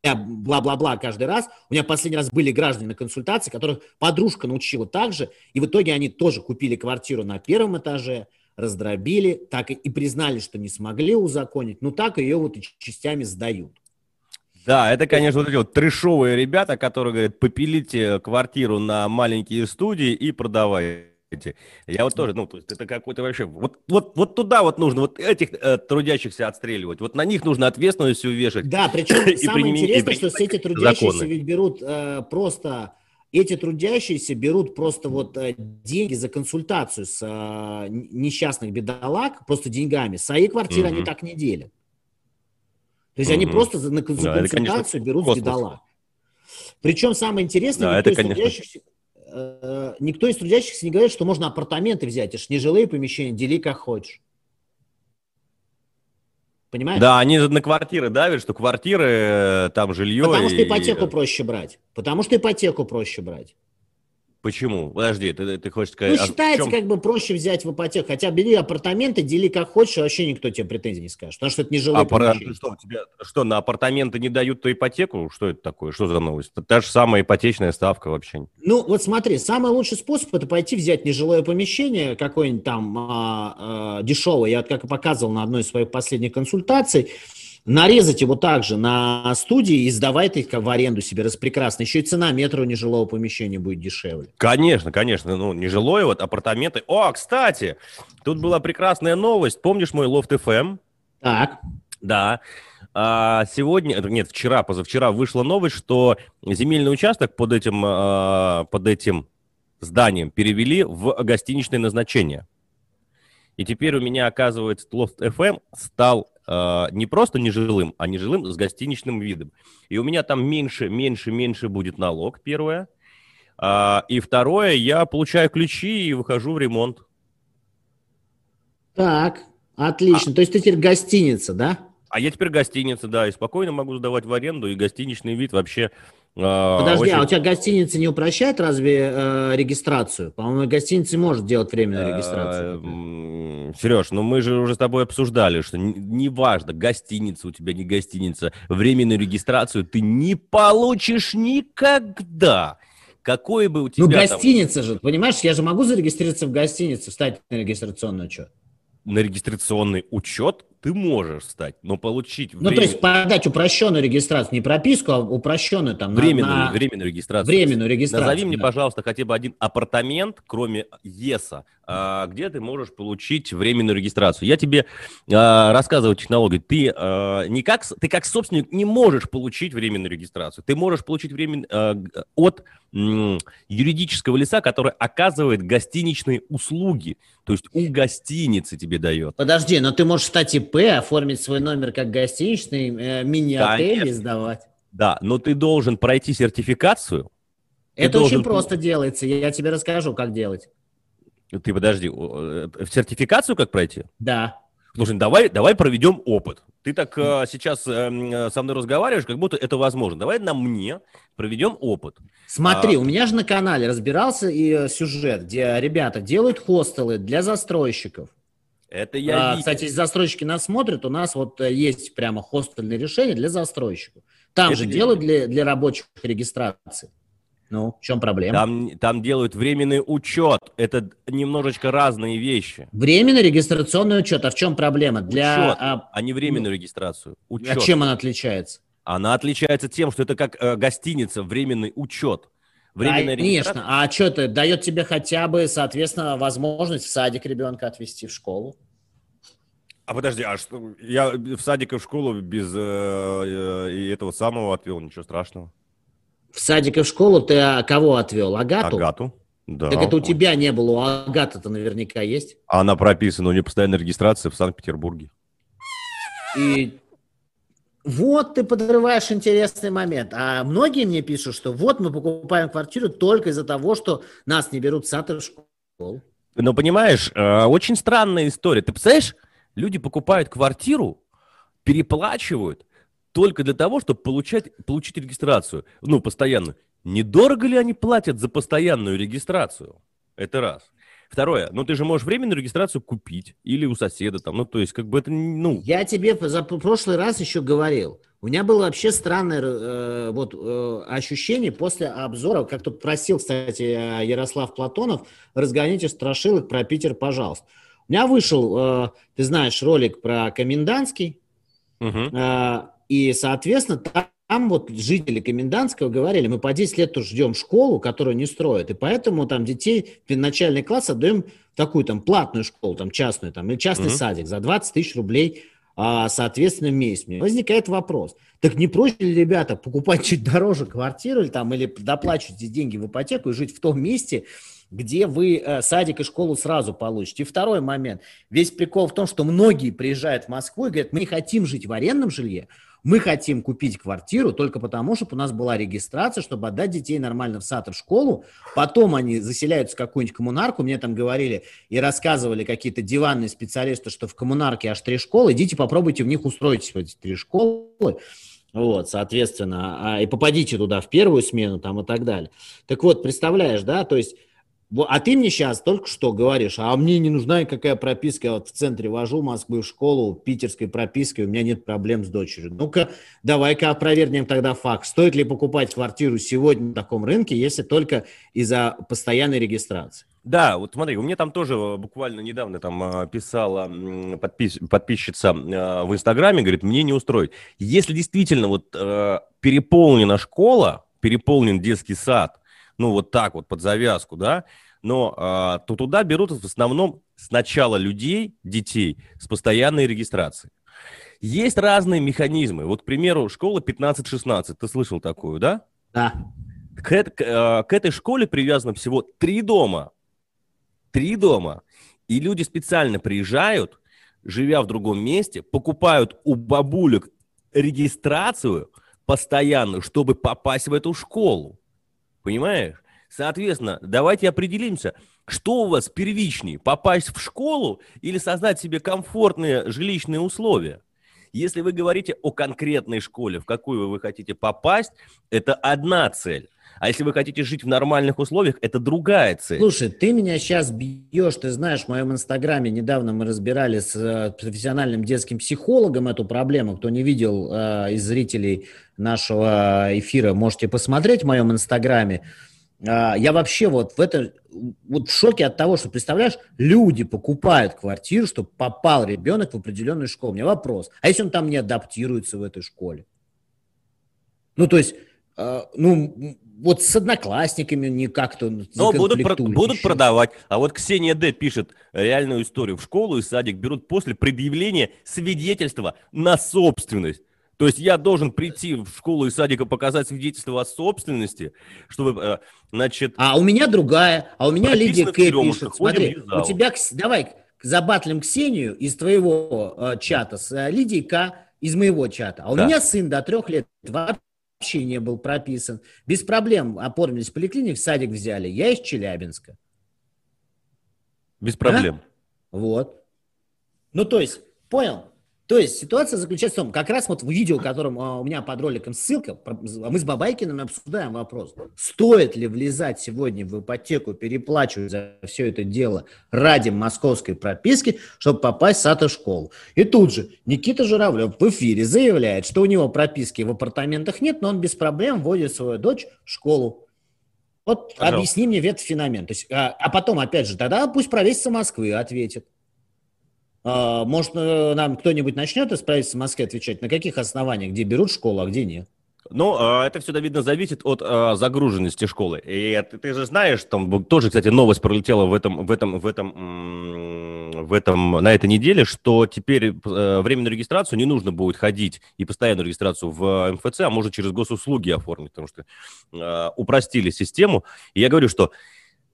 а, бла-бла-бла каждый раз. У меня последний раз были граждане на консультации, которых подружка научила так же, и в итоге они тоже купили квартиру на первом этаже, раздробили, так и, признали, что не смогли узаконить, но так ее вот и частями сдают. Да, это, конечно, вот эти вот трешовые ребята, которые говорят, попилите квартиру на маленькие студии и продавайте. Я вот тоже, ну, то есть это какой-то вообще, вот, вот, вот туда вот нужно, вот этих э, трудящихся отстреливать, вот на них нужно ответственность увешать. Да, причем самое интересное, что с эти трудящиеся ведь берут э, просто, эти трудящиеся берут просто вот э, деньги за консультацию с э, несчастных бедолаг, просто деньгами, свои квартиры угу. они так не делят. То есть mm-hmm. они просто за, на, да, консультацию конечно, берут космос. Причем самое интересное, да, никто, это, из трудящихся, э, никто из трудящихся не говорит, что можно апартаменты взять, это же нежилые помещения, дели как хочешь. Понимаешь? Да, они на квартиры давят, что квартиры, э, там жилье. Потому и... что ипотеку проще брать. Потому что ипотеку проще брать. Почему? Подожди, ты, ты хочешь сказать... Ну, а считается, чем... как бы проще взять в ипотеку. Хотя бери апартаменты, дели как хочешь, вообще никто тебе претензий не скажет. Потому что это не жилое а помещение. Что, тебе, что, на апартаменты не дают то ипотеку? Что это такое? Что за новость? Это та же самая ипотечная ставка вообще. Ну, вот смотри, самый лучший способ – это пойти взять нежилое помещение, какое-нибудь там а, а, дешевое. Я вот как и показывал на одной из своих последних консультаций – нарезать его также на студии и сдавать их в аренду себе распрекрасно. Еще и цена метра нежилого помещения будет дешевле. Конечно, конечно. Ну, нежилое, вот апартаменты. О, кстати, тут была прекрасная новость. Помнишь мой лофт FM? Эм? Так. Да. А сегодня, нет, вчера, позавчера вышла новость, что земельный участок под этим, а, под этим зданием перевели в гостиничное назначение. И теперь у меня, оказывается, Лофт FM стал э, не просто нежилым, а нежилым с гостиничным видом. И у меня там меньше, меньше, меньше будет налог, первое. А, и второе, я получаю ключи и выхожу в ремонт. Так, отлично. А, То есть ты теперь гостиница, да? А я теперь гостиница, да, и спокойно могу сдавать в аренду, и гостиничный вид вообще а, Подожди, очень... а у тебя гостиница не упрощает разве э, регистрацию? По-моему, гостиница может делать временную а, регистрацию. Сереж, ну мы же уже с тобой обсуждали, что неважно, не гостиница у тебя, не гостиница, временную регистрацию ты не получишь никогда. Какой бы у ну, тебя... Ну, гостиница там... же, понимаешь, я же могу зарегистрироваться в гостинице, встать на регистрационный учет. На регистрационный учет ты можешь стать, но получить... Ну, время... то есть подать упрощенную регистрацию, не прописку, а упрощенную там... Временную, на... временную регистрацию. Временную регистрацию, Назови мне, да. пожалуйста, хотя бы один апартамент, кроме ЕСа, где ты можешь получить временную регистрацию. Я тебе а, рассказываю технологию. Ты, а, не как, ты как собственник не можешь получить временную регистрацию. Ты можешь получить времен, а, от юридического лица, который оказывает гостиничные услуги. То есть у гостиницы тебе дает. Подожди, но ты можешь стать ИП, оформить свой номер как гостиничный, э, мини-отель сдавать. Да, но ты должен пройти сертификацию. Это очень просто делается. Я тебе расскажу, как делать. Ты подожди, в э, сертификацию как пройти? Да. Слушай, давай, давай проведем опыт. Ты так э, сейчас э, со мной разговариваешь, как будто это возможно. Давай на мне проведем опыт. Смотри, а... у меня же на канале разбирался и э, сюжет, где ребята делают хостелы для застройщиков. Это я а, Кстати, если застройщики нас смотрят, у нас вот э, есть прямо хостельное решение для застройщиков. Там это же делают для, для рабочих регистрации. Ну, в чем проблема? Там, там делают временный учет. Это немножечко разные вещи. Временный регистрационный учет. А в чем проблема? Для, учет, а, а не временную ну, регистрацию. Учет. А чем она отличается? Она отличается тем, что это как э, гостиница, временный учет. Временная Конечно. А что это дает тебе хотя бы, соответственно, возможность в садик ребенка отвезти в школу? А подожди, а что? Я в садик и в школу без э, э, этого самого отвел, ничего страшного. В садик и в школу ты а, кого отвел? Агату? Агату, да. Так это у тебя не было, у Агаты-то наверняка есть. Она прописана у нее постоянная регистрация в Санкт-Петербурге. И вот ты подрываешь интересный момент. А многие мне пишут, что вот мы покупаем квартиру только из-за того, что нас не берут в сад и в школу. Ну, понимаешь, э, очень странная история. Ты представляешь, люди покупают квартиру, переплачивают, только для того, чтобы получать, получить регистрацию, ну, постоянно. Недорого ли они платят за постоянную регистрацию? Это раз. Второе, ну ты же можешь временную регистрацию купить или у соседа там, ну то есть как бы это, ну... Я тебе за прошлый раз еще говорил, у меня было вообще странное э, вот э, ощущение после обзора, как тут просил, кстати, Ярослав Платонов, разгоните страшилок про Питер, пожалуйста. У меня вышел, э, ты знаешь, ролик про комендантский, угу. э, и, соответственно, там там вот жители Комендантского говорили, мы по 10 лет тоже ждем школу, которую не строят, и поэтому там детей в начальный класс отдаем такую там платную школу, там частную, там, или частный mm-hmm. садик за 20 тысяч рублей, а, соответственно, в месяц. Возникает вопрос, так не проще ли, ребята, покупать чуть дороже квартиру или, там, или доплачивать деньги в ипотеку и жить в том месте, где вы э, садик и школу сразу получите. И второй момент. Весь прикол в том, что многие приезжают в Москву и говорят, мы не хотим жить в арендном жилье, мы хотим купить квартиру только потому, чтобы у нас была регистрация, чтобы отдать детей нормально в сад и в школу. Потом они заселяются в какую-нибудь коммунарку. Мне там говорили и рассказывали какие-то диванные специалисты, что в коммунарке аж три школы. Идите попробуйте в них устроить эти три школы. Вот, соответственно, а, и попадите туда в первую смену там и так далее. Так вот, представляешь, да, то есть а ты мне сейчас только что говоришь, а мне не нужна никакая прописка, я вот в центре вожу Москвы в школу, питерской пропиской, у меня нет проблем с дочерью. Ну-ка, давай-ка опровергнем тогда факт. Стоит ли покупать квартиру сегодня на таком рынке, если только из-за постоянной регистрации? Да, вот смотри, у меня там тоже э, буквально недавно там э, писала подпис, подписчица э, в Инстаграме, говорит, мне не устроить. Если действительно вот переполнена школа, переполнен детский сад, ну вот так вот под завязку, да, но а, то туда берут в основном сначала людей, детей с постоянной регистрацией. Есть разные механизмы. Вот, к примеру, школа 15-16. Ты слышал такую, да? Да. К, к, а, к этой школе привязано всего три дома. Три дома. И люди специально приезжают, живя в другом месте, покупают у бабулек регистрацию постоянную, чтобы попасть в эту школу. Понимаешь? Соответственно, давайте определимся, что у вас первичнее, попасть в школу или создать себе комфортные жилищные условия. Если вы говорите о конкретной школе, в какую вы хотите попасть, это одна цель. А если вы хотите жить в нормальных условиях, это другая цель. Слушай, ты меня сейчас бьешь, ты знаешь, в моем инстаграме недавно мы разбирали с э, профессиональным детским психологом эту проблему. Кто не видел э, из зрителей нашего эфира, можете посмотреть в моем инстаграме. А, я вообще вот в это вот в шоке от того, что, представляешь, люди покупают квартиру, чтобы попал ребенок в определенную школу. У меня вопрос, а если он там не адаптируется в этой школе? Ну, то есть, э, ну, вот с одноклассниками не как-то Но будут, про- будут продавать. А вот Ксения Д. пишет реальную историю. В школу и садик берут после предъявления свидетельства на собственность. То есть я должен прийти в школу и садик и показать свидетельство о собственности, чтобы, э, значит... А у меня другая, а у меня Лидия К. пишет. Смотри, у тебя, давай забатлим Ксению из твоего э, чата с э, Лидией К. из моего чата. А у да. меня сын до трех лет вообще не был прописан. Без проблем оформились в поликлиник, садик взяли. Я из Челябинска. Без проблем. А? Вот. Ну, то есть, понял? То есть ситуация заключается в том, как раз вот в видео, которым а, у меня под роликом ссылка, мы с Бабайкиным обсуждаем вопрос, стоит ли влезать сегодня в ипотеку, переплачивать за все это дело ради московской прописки, чтобы попасть в сад школу. И тут же Никита Журавлев в эфире заявляет, что у него прописки в апартаментах нет, но он без проблем вводит свою дочь в школу. Вот Пожалуйста. объясни мне этот феномен. То есть, а, а потом, опять же, тогда пусть правительство Москвы ответит. А, может, э, нам кто-нибудь начнет из правительства Москвы отвечать, на каких основаниях, где берут школу, а где нет? Ну, а, это всегда видно зависит от а, загруженности школы. И ты же знаешь, там тоже, кстати, новость пролетела в этом, в этом, в этом, в этом, на этой неделе, что теперь э, временную регистрацию не нужно будет ходить и постоянную регистрацию в МФЦ, а можно через госуслуги оформить, потому что упростили систему. И я говорю, что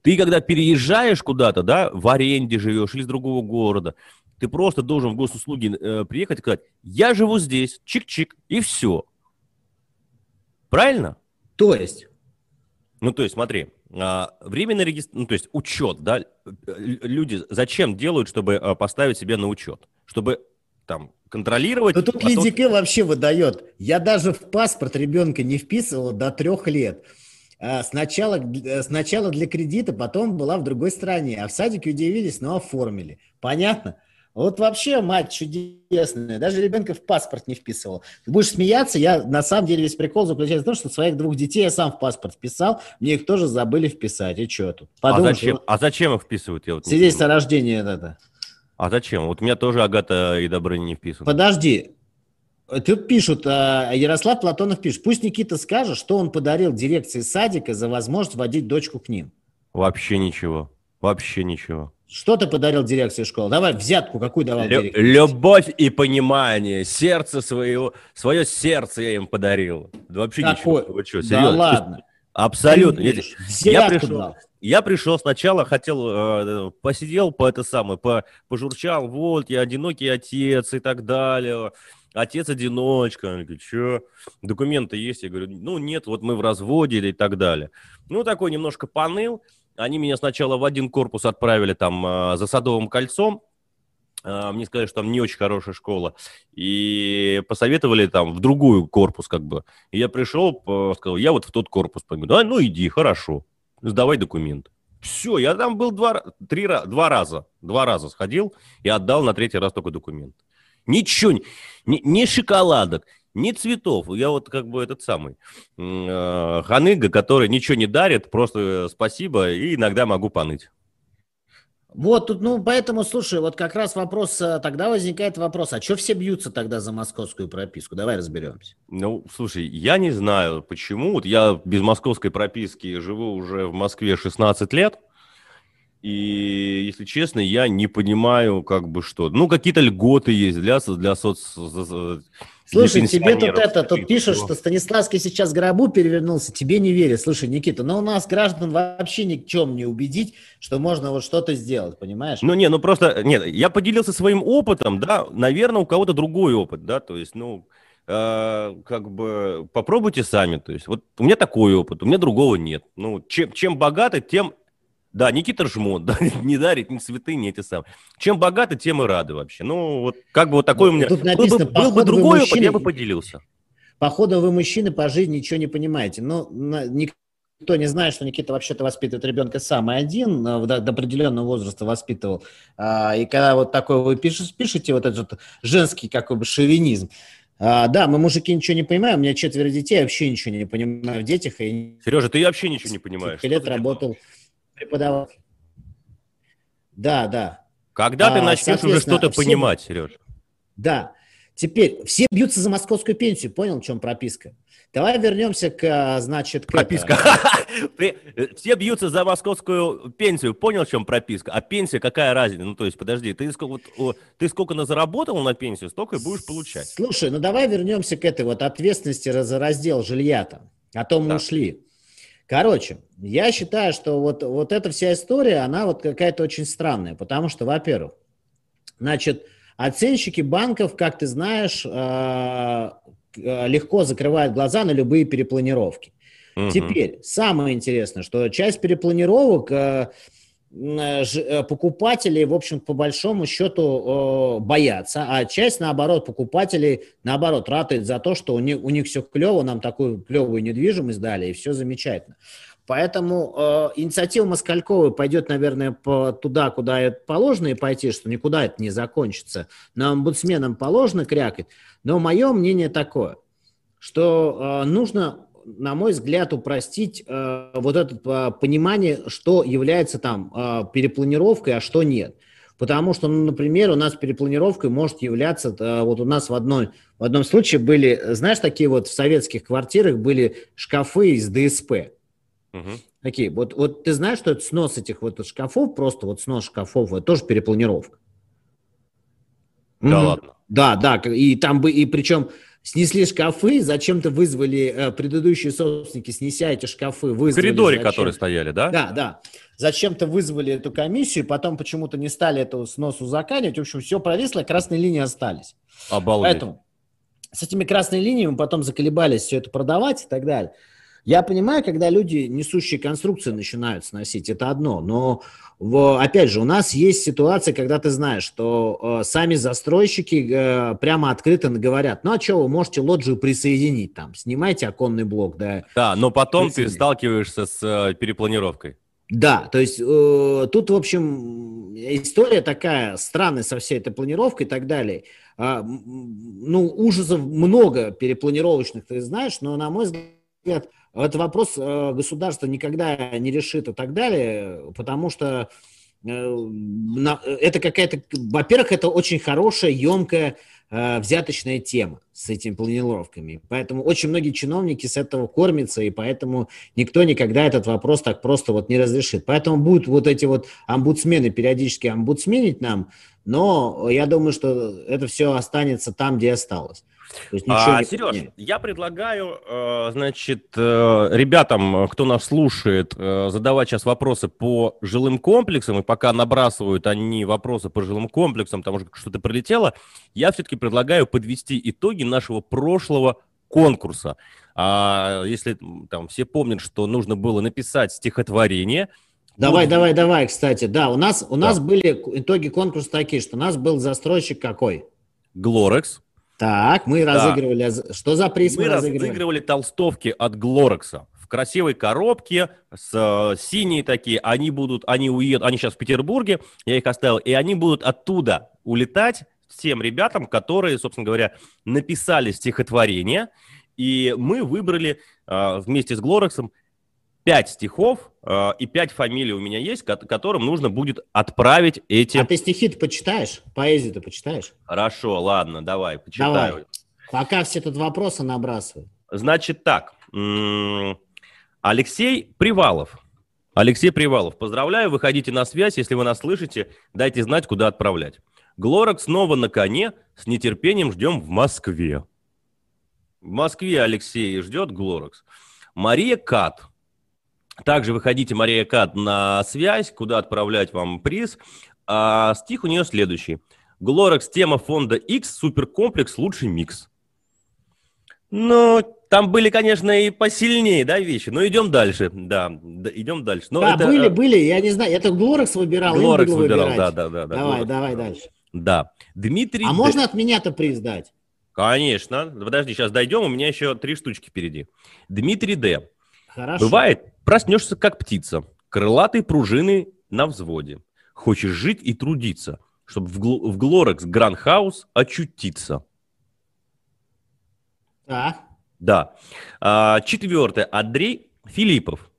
ты, когда переезжаешь куда-то, да, в аренде живешь или из другого города, ты просто должен в госуслуги э, приехать и сказать, я живу здесь, чик-чик, и все. Правильно? То есть? Ну, то есть, смотри, а, временный регистр, ну, то есть учет, да, люди зачем делают, чтобы а, поставить себя на учет? Чтобы там контролировать. Но тут потом... Лидик вообще выдает. Я даже в паспорт ребенка не вписывал до трех лет. А, сначала, э, сначала для кредита, потом была в другой стране. А в садике удивились, но оформили. Понятно? Вот вообще мать чудесная. Даже ребенка в паспорт не вписывал. Ты будешь смеяться, я на самом деле весь прикол заключается в том, что своих двух детей я сам в паспорт вписал, мне их тоже забыли вписать. И что тут? Подумаешь, а, зачем, а зачем их вписывают? Я вот Свидетельство о рождении это. А зачем? Вот у меня тоже Агата и Добрыня не вписаны. Подожди. Тут пишут, а, Ярослав Платонов пишет, пусть Никита скажет, что он подарил дирекции садика за возможность водить дочку к ним. Вообще ничего. Вообще ничего. Что ты подарил дирекции школы? Давай взятку какую давал Лю-? Любовь и понимание. Сердце своего, свое сердце я им подарил. Вообще Какой? ничего. Вы что, серьезно? Да ладно. Абсолютно. Я пришел, я пришел сначала, хотел, э, посидел по это самое, по, пожурчал, вот, я одинокий отец и так далее. Отец-одиночка. Он говорит, что, документы есть? Я говорю, ну нет, вот мы в разводе и так далее. Ну, такой немножко поныл. Они меня сначала в один корпус отправили там а, за Садовым кольцом. А, мне сказали, что там не очень хорошая школа. И посоветовали там в другую корпус как бы. И я пришел, сказал, я вот в тот корпус пойду. Да, ну иди, хорошо, сдавай документ. Все, я там был два, три, два раза. Два раза сходил и отдал на третий раз только документ. Ничего, ни, ни шоколадок, ни цветов. Я вот как бы этот самый э, ханыга, который ничего не дарит, просто спасибо, и иногда могу поныть. Вот тут, ну, поэтому, слушай, вот как раз вопрос, э, тогда возникает вопрос, а что все бьются тогда за московскую прописку? Давай разберемся. Ну, слушай, я не знаю, почему. Вот я без московской прописки живу уже в Москве 16 лет, и, если честно, я не понимаю, как бы что. Ну, какие-то льготы есть для, для соц... Слушай, тебе тут это, тут пишут, что Станиславский сейчас гробу перевернулся, тебе не верят. Слушай, Никита, но у нас граждан вообще ни в чем не убедить, что можно вот что-то сделать, понимаешь? Ну, не, ну просто, нет, я поделился своим опытом, да, наверное, у кого-то другой опыт, да, то есть, ну, э, как бы попробуйте сами, то есть, вот у меня такой опыт, у меня другого нет. Ну, чем, чем богаты, тем да, Никита жмот, да, не дарит ни цветы, ни эти самые. Чем богаты, тем и рады вообще. Ну, вот как бы вот такой ну, у меня... Тут написано, был, был бы другой мужчины, опыт, я бы поделился. Походу, вы мужчины по жизни ничего не понимаете. Ну, никто не знает, что Никита вообще-то воспитывает ребенка сам один, до, до определенного возраста воспитывал. А, и когда вот такой вы пишете, пишете вот этот женский как бы шовинизм, а, да, мы, мужики, ничего не понимаем. У меня четверо детей, я вообще ничего не понимаю в детях. И... Сережа, ты вообще ничего не понимаешь. лет работал. Делал? Преподаватель. Да, да. Когда а, ты начнешь уже что-то все... понимать, Сереж? Да. Теперь все бьются за московскую пенсию. Понял, в чем прописка? Давай вернемся к, а, значит, к прописка. Все бьются за московскую пенсию. Понял, в чем прописка? А пенсия какая разница? Ну, то есть, подожди, ты сколько, ты сколько на заработал на пенсию, столько и будешь получать. Слушай, ну давай вернемся к этой вот ответственности за раздел жилья там. А то мы да. ушли. Короче, я считаю, что вот, вот эта вся история, она вот какая-то очень странная, потому что, во-первых, значит, оценщики банков, как ты знаешь, э, э, легко закрывают глаза на любые перепланировки. Угу. Теперь, самое интересное, что часть перепланировок э, Э, покупателей, в общем, по большому счету боятся, а часть, наоборот, покупателей, наоборот, ратует за то, что у них, у них все клево, нам такую клевую недвижимость дали, и все замечательно. Поэтому э, инициатива Москальковой пойдет, наверное, по, туда, куда это положено и пойти, что никуда это не закончится. Но омбудсменам положено крякать. Но мое мнение такое, что э, нужно на мой взгляд, упростить э, вот это э, понимание, что является там э, перепланировкой, а что нет. Потому что, ну, например, у нас перепланировкой может являться, э, вот у нас в, одной, в одном случае были, знаешь, такие вот в советских квартирах были шкафы из ДСП. Угу. Такие, вот, вот ты знаешь, что это снос этих вот шкафов, просто вот снос шкафов, это тоже перепланировка. Да угу. ладно? Да, да, и там бы, и причем снесли шкафы, зачем-то вызвали э, предыдущие собственники, снеся эти шкафы, вызвали... В коридоре, зачем... которые стояли, да? Да, да. Зачем-то вызвали эту комиссию, потом почему-то не стали эту сносу заканивать. В общем, все провисло, красные линии остались. Обалдеть. Поэтому с этими красными линиями потом заколебались все это продавать и так далее. Я понимаю, когда люди несущие конструкции начинают сносить, это одно, но опять же, у нас есть ситуация, когда ты знаешь, что э, сами застройщики э, прямо открыто говорят, ну а что, вы можете лоджию присоединить там, снимайте оконный блок, да. Да, но потом ты сталкиваешься с э, перепланировкой. Да, то есть э, тут, в общем, история такая странная со всей этой планировкой и так далее. А, ну, ужасов много перепланировочных, ты знаешь, но, на мой взгляд, этот вопрос э, государство никогда не решит и так далее, потому что э, это какая-то, во-первых, это очень хорошая, емкая, э, взяточная тема с этими планировками. Поэтому очень многие чиновники с этого кормятся, и поэтому никто никогда этот вопрос так просто вот не разрешит. Поэтому будут вот эти вот омбудсмены периодически омбудсменить нам, но я думаю, что это все останется там, где осталось. А, не Сереж, я предлагаю, э, значит, э, ребятам, кто нас слушает, э, задавать сейчас вопросы по жилым комплексам, и пока набрасывают они вопросы по жилым комплексам, потому что что-то прилетело, я все-таки предлагаю подвести итоги нашего прошлого конкурса. А если там все помнят, что нужно было написать стихотворение, Давай, вот... давай, давай, кстати, да, у нас, у да. нас были итоги конкурса такие, что у нас был застройщик какой? Глорекс. Так, мы да. разыгрывали. Что за приз мы, мы разыгрывали? разыгрывали толстовки от Глорекса в красивой коробке с э, синие такие. Они будут, они уедут, они сейчас в Петербурге, я их оставил, и они будут оттуда улетать тем ребятам, которые, собственно говоря, написали стихотворение, и мы выбрали э, вместе с Глорексом пять стихов э, и пять фамилий у меня есть, ко- которым нужно будет отправить эти... А ты стихи-то почитаешь? Поэзию-то почитаешь? Хорошо, ладно, давай, почитаю. Давай. Пока все тут вопросы набрасывают. Значит так, Алексей Привалов. Алексей Привалов, поздравляю, выходите на связь, если вы нас слышите, дайте знать, куда отправлять. Глорок снова на коне, с нетерпением ждем в Москве. В Москве Алексей ждет Глоракс. Мария Кат, также выходите, Мария Кат, на связь, куда отправлять вам приз. А стих у нее следующий. Глорекс, тема фонда X, суперкомплекс, лучший микс. Ну, там были, конечно, и посильнее, да, вещи. Но идем дальше, да, да идем дальше. Но да, это... были, были, я не знаю, это Глорекс выбирал. Глорекс выбирал, да, да, да. Давай, Глорекс. давай дальше. Да. Дмитрий... А можно от меня-то приз дать? Конечно. Подожди, сейчас дойдем, у меня еще три штучки впереди. Дмитрий Д. Хорошо. Бывает, проснешься как птица, крылатой пружины на взводе. Хочешь жить и трудиться, чтобы в, гл- в Глорекс Гранхаус очутиться. Да. Да. А, четвертое. Андрей Филиппов.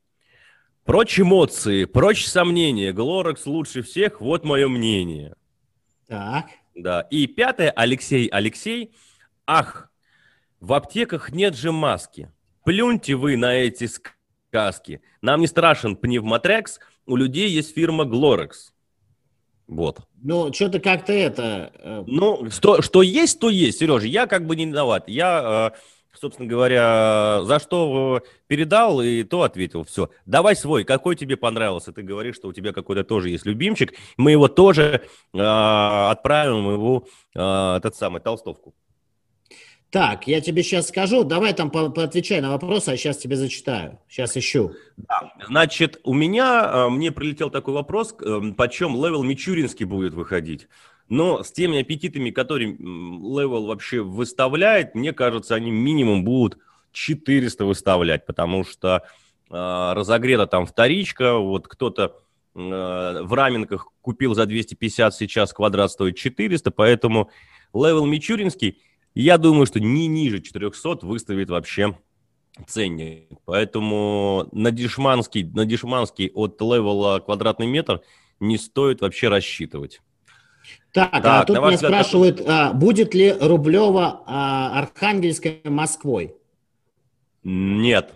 Прочь эмоции, прочь сомнения. Глорекс лучше всех, вот мое мнение. Так. Да. И пятое. Алексей Алексей. Ах, в аптеках нет же маски. Плюньте вы на эти сказки. Нам не страшен пневмотрекс, у людей есть фирма Глорекс. Вот. Ну, что-то как-то это... Э... Ну, что, что есть, то есть, Сережа. Я как бы не виноват. Я, э, собственно говоря, за что передал, и то ответил. Все. Давай свой. Какой тебе понравился? Ты говоришь, что у тебя какой-то тоже есть любимчик. Мы его тоже э, отправим, его, э, этот самый, толстовку. Так, я тебе сейчас скажу, давай там по поотвечай на вопросы, а сейчас тебе зачитаю. Сейчас ищу. Да, значит, у меня, э, мне прилетел такой вопрос, э, почем Level Мичуринский будет выходить. Но с теми аппетитами, которые Level вообще выставляет, мне кажется, они минимум будут 400 выставлять, потому что э, разогрета там вторичка, вот кто-то э, в раменках купил за 250, сейчас квадрат стоит 400, поэтому Level Мичуринский – я думаю, что не ниже 400 выставит вообще ценник. Поэтому на дешманский, на дешманский от Level а квадратный метр не стоит вообще рассчитывать. Так, а так а тут меня взгляд, спрашивают, а, будет ли Рублева а, Архангельская Москвой? Нет.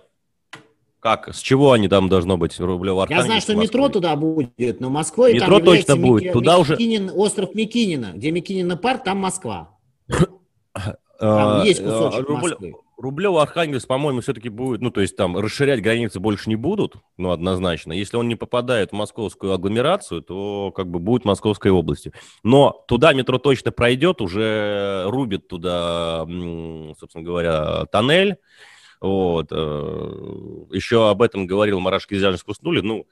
Как? С чего они там должно быть, Рублева Архангельская? Я знаю, что Москвой? метро туда будет, но Москвой метро там точно будет. Мики... Туда Микинин, уже... остров Микинина. Где Микинина парк, там Москва. Там есть кусочек Москвы. Рублево Архангельск, по-моему, все-таки будет, ну, то есть там расширять границы больше не будут, ну, однозначно. Если он не попадает в московскую агломерацию, то как бы будет Московской областью. Но туда метро точно пройдет, уже рубит туда, собственно говоря, тоннель. Вот. Э, еще об этом говорил Мараш Кизян Скуснули. Ну,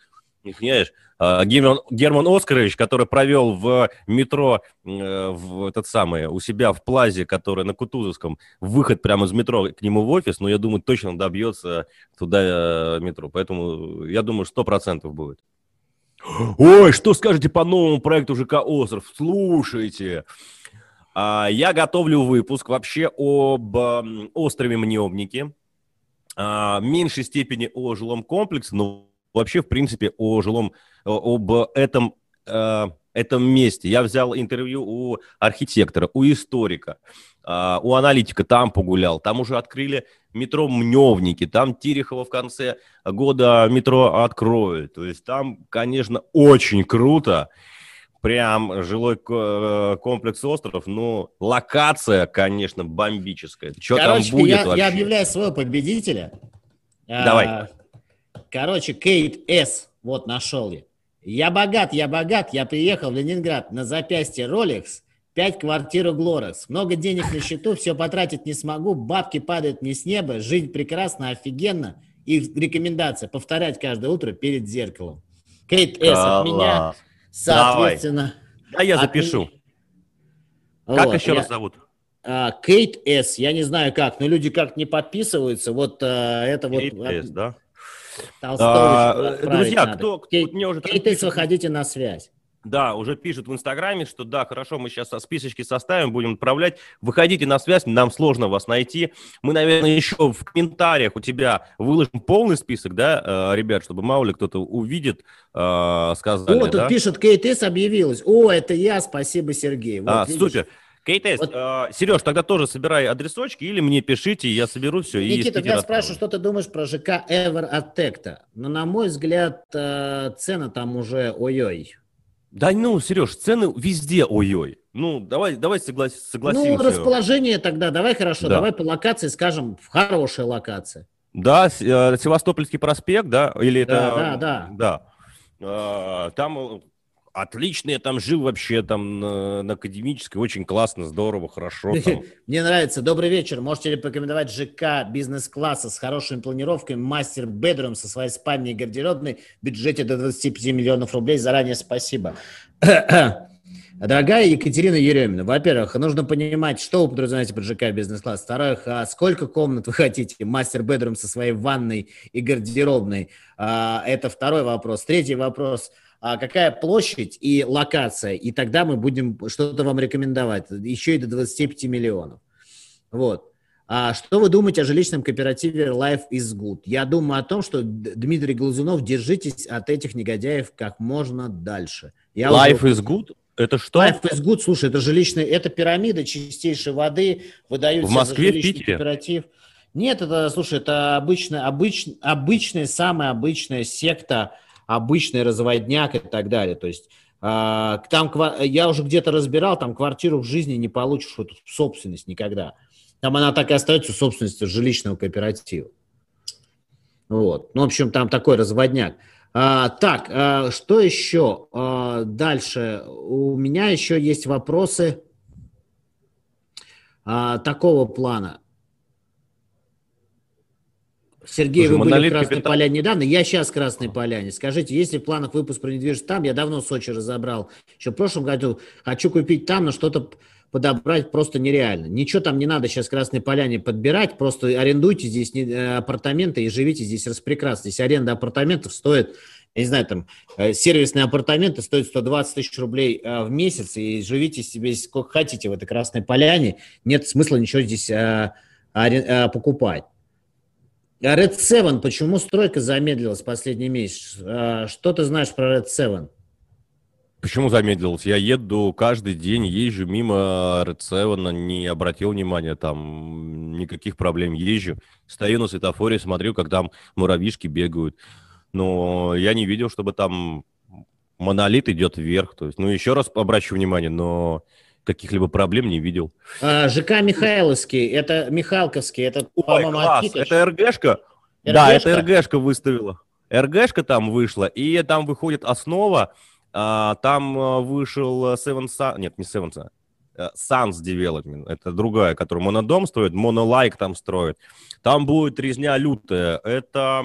не понимаешь, а, Герман, Герман Оскарович, который провел в метро, э, в этот самый, у себя в плазе, который на Кутузовском, выход прямо из метро к нему в офис, но я думаю, точно добьется туда э, метро. Поэтому я думаю, сто процентов будет. Ой, что скажете по новому проекту ЖК «Остров»? Слушайте, а, я готовлю выпуск вообще об острове Мневники, а, в меньшей степени о жилом комплексе, но вообще, в принципе, о жилом, об этом, э, этом месте. Я взял интервью у архитектора, у историка, э, у аналитика, там погулял. Там уже открыли метро Мневники, там Терехова в конце года метро откроют. То есть там, конечно, очень круто. Прям жилой э, комплекс остров, ну, локация, конечно, бомбическая. Что там будет я, вообще? я объявляю своего победителя. Давай. Короче, Кейт С. Вот нашел я. Я богат, я богат, я приехал в Ленинград на запястье Rolex, пять квартир у Глорекс. Много денег на счету, все потратить не смогу, бабки падают не с неба, жизнь прекрасна, офигенно. И рекомендация повторять каждое утро перед зеркалом. Кейт С. от меня, соответственно... Давай. А я запишу. Меня... Как вот, еще я... раз зовут? А, Кейт С. Я не знаю как, но люди как не подписываются. Вот а, это Кейт вот... С, да? А, друзья, надо. кто, Кей, мне уже... Кейтекс, выходите на связь. Да, уже пишут в Инстаграме, что да, хорошо, мы сейчас списочки составим, будем отправлять. Выходите на связь, нам сложно вас найти. Мы, наверное, еще в комментариях у тебя выложим полный список, да, э, ребят, чтобы мало ли кто-то увидит, э, сказали, О, тут да? пишут, Кейтес объявилась. О, это я, спасибо, Сергей. Вот, а, видишь? супер. Кейтест, вот. э, Сереж, тогда тоже собирай адресочки или мне пишите, я соберу все. Никита, я спрашиваю, что ты думаешь про ЖК Эвер от Текта? Но, на мой взгляд, э, цены там уже ой-ой. Да ну, Сереж, цены везде ой-ой. Ну, давай, давай соглас, согласимся. Ну, расположение тогда, давай хорошо, да. давай по локации скажем, в хорошая локация. Да, э, Севастопольский проспект, да, или да, это... Да, да, да. Да. Там отлично, я там жил вообще там на, на академической, очень классно, здорово, хорошо. Там. Мне нравится. Добрый вечер. Можете порекомендовать ЖК бизнес-класса с хорошими планировками, мастер бедрум со своей спальней и гардеробной, в бюджете до 25 миллионов рублей. Заранее спасибо. Дорогая Екатерина Еремина, во-первых, нужно понимать, что вы подразумеваете под ЖК бизнес-класс. Во-вторых, а сколько комнат вы хотите? Мастер бедрум со своей ванной и гардеробной. А, это второй вопрос. Третий вопрос – какая площадь и локация, и тогда мы будем что-то вам рекомендовать, еще и до 25 миллионов. Вот. А что вы думаете о жилищном кооперативе Life is Good? Я думаю о том, что, Дмитрий Глазунов, держитесь от этих негодяев как можно дальше. Я Life уже... is Good? Это что? Life is Good, слушай, это жилищная, это пирамида чистейшей воды, выдают в Москве, в Питере? кооператив. Нет, это, слушай, это обычная, обычная, обычная, самая обычная секта обычный разводняк и так далее. То есть а, там я уже где-то разбирал, там квартиру в жизни не получишь эту собственность никогда. Там она так и остается собственностью жилищного кооператива. Вот. Ну, в общем, там такой разводняк. А, так, а, что еще? А, дальше. У меня еще есть вопросы а, такого плана. Сергей, Слушай, вы были в Красной капитал... Поляне недавно, я сейчас в Красной Поляне. Скажите, есть ли в планах выпуск про недвижимость там? Я давно Сочи разобрал. Еще в прошлом году хочу купить там, но что-то подобрать просто нереально. Ничего там не надо сейчас в Красной Поляне подбирать, просто арендуйте здесь э, апартаменты и живите здесь распрекрасно. Здесь аренда апартаментов стоит, я не знаю, там э, сервисные апартаменты стоят 120 тысяч рублей э, в месяц, и живите себе сколько хотите в этой Красной Поляне. Нет смысла ничего здесь покупать. А Red 7, почему стройка замедлилась последний месяц? А, что ты знаешь про Red 7? Почему замедлилась? Я еду каждый день, езжу мимо Red 7, не обратил внимания, там никаких проблем езжу. Стою на светофоре, смотрю, как там муравьишки бегают. Но я не видел, чтобы там монолит идет вверх. То есть, ну, еще раз обращу внимание, но каких-либо проблем не видел. А, ЖК Михайловский, это Михалковский, это, по-моему, это РГшка? Да, это РГшка выставила. РГшка там вышла, и там выходит основа, а, там а, вышел Seven Sun, нет, не Seven Sun, Sans Development, это другая, которая монодом строит, монолайк там строит. Там будет резня лютая. Это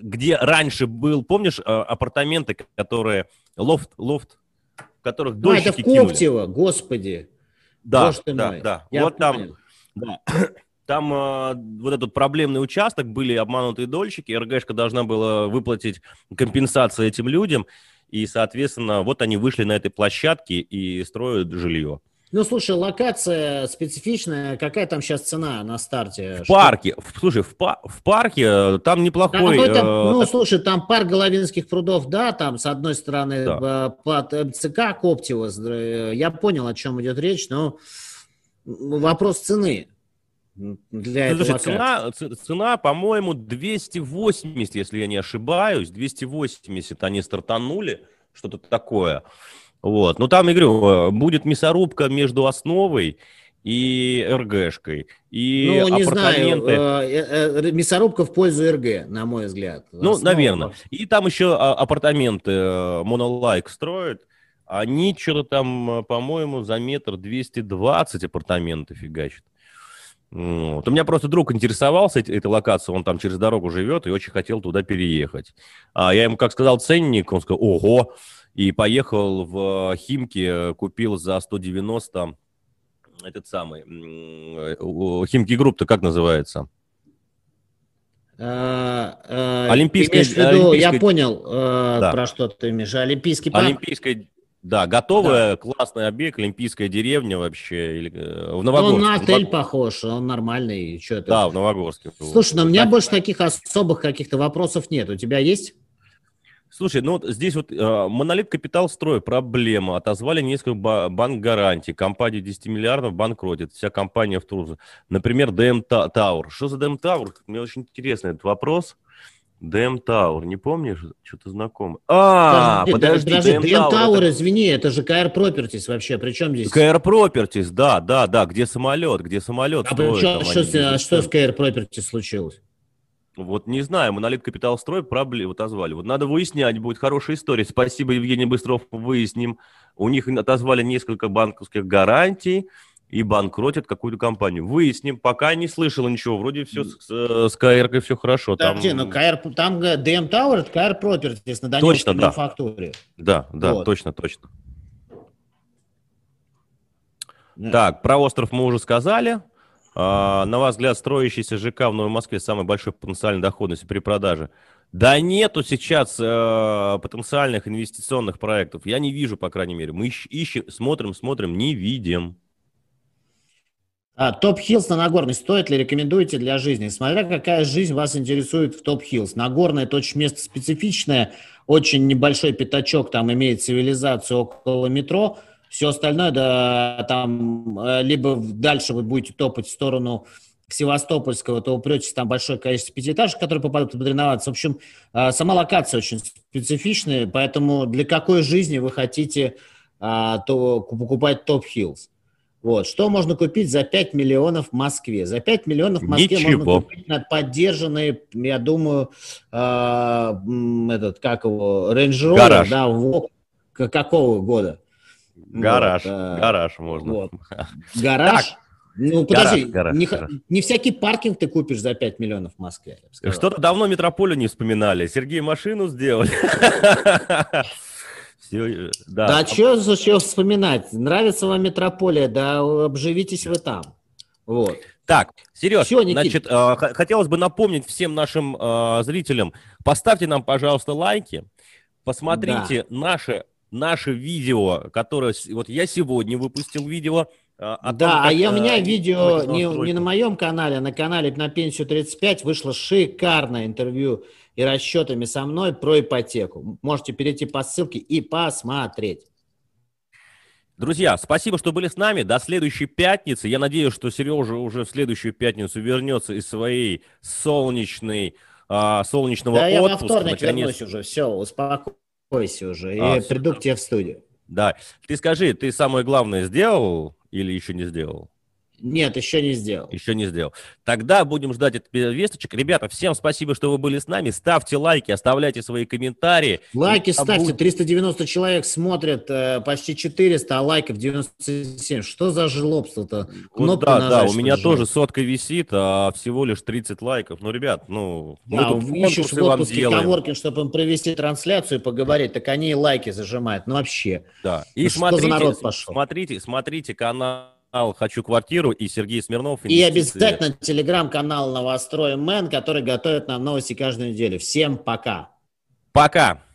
где раньше был, помнишь, апартаменты, которые лофт, лофт, которых дольщики а, это в Коптево, кинули. господи. Да, да, мой. да. Я вот понял. там, да. Там э, вот этот проблемный участок, были обманутые дольщики, РГшка должна была выплатить компенсацию этим людям, и, соответственно, вот они вышли на этой площадке и строят жилье. Ну, слушай, локация специфичная. Какая там сейчас цена на старте? В Что? парке. В, слушай, в, па- в парке э, там неплохой... Там, ну, э, ну, слушай, там парк Головинских прудов, да, там с одной стороны да. Э, под МЦК Коптева. Э, я понял, о чем идет речь, но вопрос цены для ну, слушай, цена, цена, по-моему, 280, если я не ошибаюсь. 280 они стартанули, что-то такое. Вот. Ну, там, я говорю, э, будет мясорубка между основой и РГшкой. И ну, не апартаменты... знаю, э, э, мясорубка в пользу РГ, на мой взгляд. Ну, Основа... наверное. И там еще апартаменты Monolike строят. Они что-то там, по-моему, за метр 220 апартаментов фигачат. Вот. У меня просто друг интересовался этой, этой локацией, он там через дорогу живет и очень хотел туда переехать. А я ему как сказал ценник, он сказал, ого, и поехал в Химки, купил за 190 этот самый, Химки Групп-то как называется? А, а, Олимпийская, Я понял, э, да. про что ты имеешь. Олимпийский парк. Олимпийская да, готовая, да. классный объект, олимпийская деревня вообще. Или, э, в Новогорске. Он на отель Новогорск. похож, он нормальный. Что? Да, в Новогорске. Слушай, но у меня больше таких особых каких-то вопросов нет. У тебя есть? Слушай, ну вот здесь вот э, монолит капитал строй, проблема. Отозвали несколько банк гарантий. Компания 10 миллиардов банкротит. Вся компания в трудности. Например, DM Tower. Что за DM Tower? Мне очень интересный этот вопрос. DM Tower, не помнишь? Что-то знакомое. А, подожди, подожди, подожди DM Tower, это... извини, это же KR Properties вообще, при чем здесь? KR Properties, да, да, да, где самолет, где самолет а строит. Что, что, а что с KR Properties случилось? Вот не знаю, Монолит Капитал Строй проблемы отозвали. Вот надо выяснять, будет хорошая история. Спасибо, Евгений Быстров, выясним. У них отозвали несколько банковских гарантий и банкротят какую-то компанию. Выясним, пока не слышал ничего, вроде все с, с КР все хорошо. Да, там... где, ну КР, там DM Tower, это КР Properties на Донецкой точно, фактуре. Да, да, вот. точно, точно. Да. Так, про остров мы уже сказали. А, на ваш взгляд, строящийся ЖК в Новой Москве самой большой потенциальной доходности при продаже? Да нету сейчас э, потенциальных инвестиционных проектов. Я не вижу, по крайней мере. Мы ищем, смотрим, смотрим, не видим. А, Top Hills на Нагорной стоит ли, рекомендуете для жизни? Смотря какая жизнь вас интересует в Top Hills. Нагорная это очень место специфичное, очень небольшой пятачок, там имеет цивилизацию около метро. Все остальное, да, там э, либо дальше вы будете топать в сторону Севастопольского, то упретесь там большое количество пятиэтажек, которые попадут под реновацию. В общем, э, сама локация очень специфичная, поэтому для какой жизни вы хотите а, то покупать Top Hills? Вот. Что можно купить за 5 миллионов в Москве? За 5 миллионов в Москве Ничего. можно купить на поддержанные, я думаю, э, этот, как его, Range Rover, гараж. да, в, какого года? Гараж, вот, гараж можно. Вот. Гараж? Так. Ну, подожди, гараж, гараж, не, гараж. не всякий паркинг ты купишь за 5 миллионов в Москве. Что-то давно метрополию не вспоминали. Сергей машину сделали. Все, да. Да, что зачем вспоминать? Нравится вам метрополия, да обживитесь вы там. Вот. Так, Сереж, Все, значит, э, хотелось бы напомнить всем нашим э, зрителям, поставьте нам, пожалуйста, лайки, посмотрите да. наши, наши видео, которые, вот я сегодня выпустил видео, а, да, как, а я, у меня видео не, не на моем канале, а на канале на пенсию 35 вышло шикарное интервью и расчетами со мной про ипотеку. Можете перейти по ссылке и посмотреть. Друзья, спасибо, что были с нами. До следующей пятницы. Я надеюсь, что Сережа уже в следующую пятницу вернется из своей солнечной, а, солнечного да, отпуска. Да, я во вторник наконец... вернусь уже. Все, успокойся уже. А, и приду к тебе в студию. Да. Ты скажи, ты самое главное сделал или еще не сделал? Нет, еще не сделал. Еще не сделал. Тогда будем ждать этот весточек. Ребята, всем спасибо, что вы были с нами. Ставьте лайки, оставляйте свои комментарии. Лайки ставьте. 390 человек смотрят, э, почти 400, а лайков 97. Что за жлобство-то? Вот да, нажать, да, у меня тоже сотка висит, а всего лишь 30 лайков. Ну, ребят, ну, мы да, тут ищешь в отпуске коворкинг, чтобы им провести трансляцию и поговорить, так они и лайки зажимают. Ну, вообще. Да. И ну, смотрите, народ пошел? смотрите, смотрите канал «Хочу квартиру» и Сергей Смирнов. И обязательно телеграм-канал «Новострой Мэн», который готовит нам новости каждую неделю. Всем пока. Пока.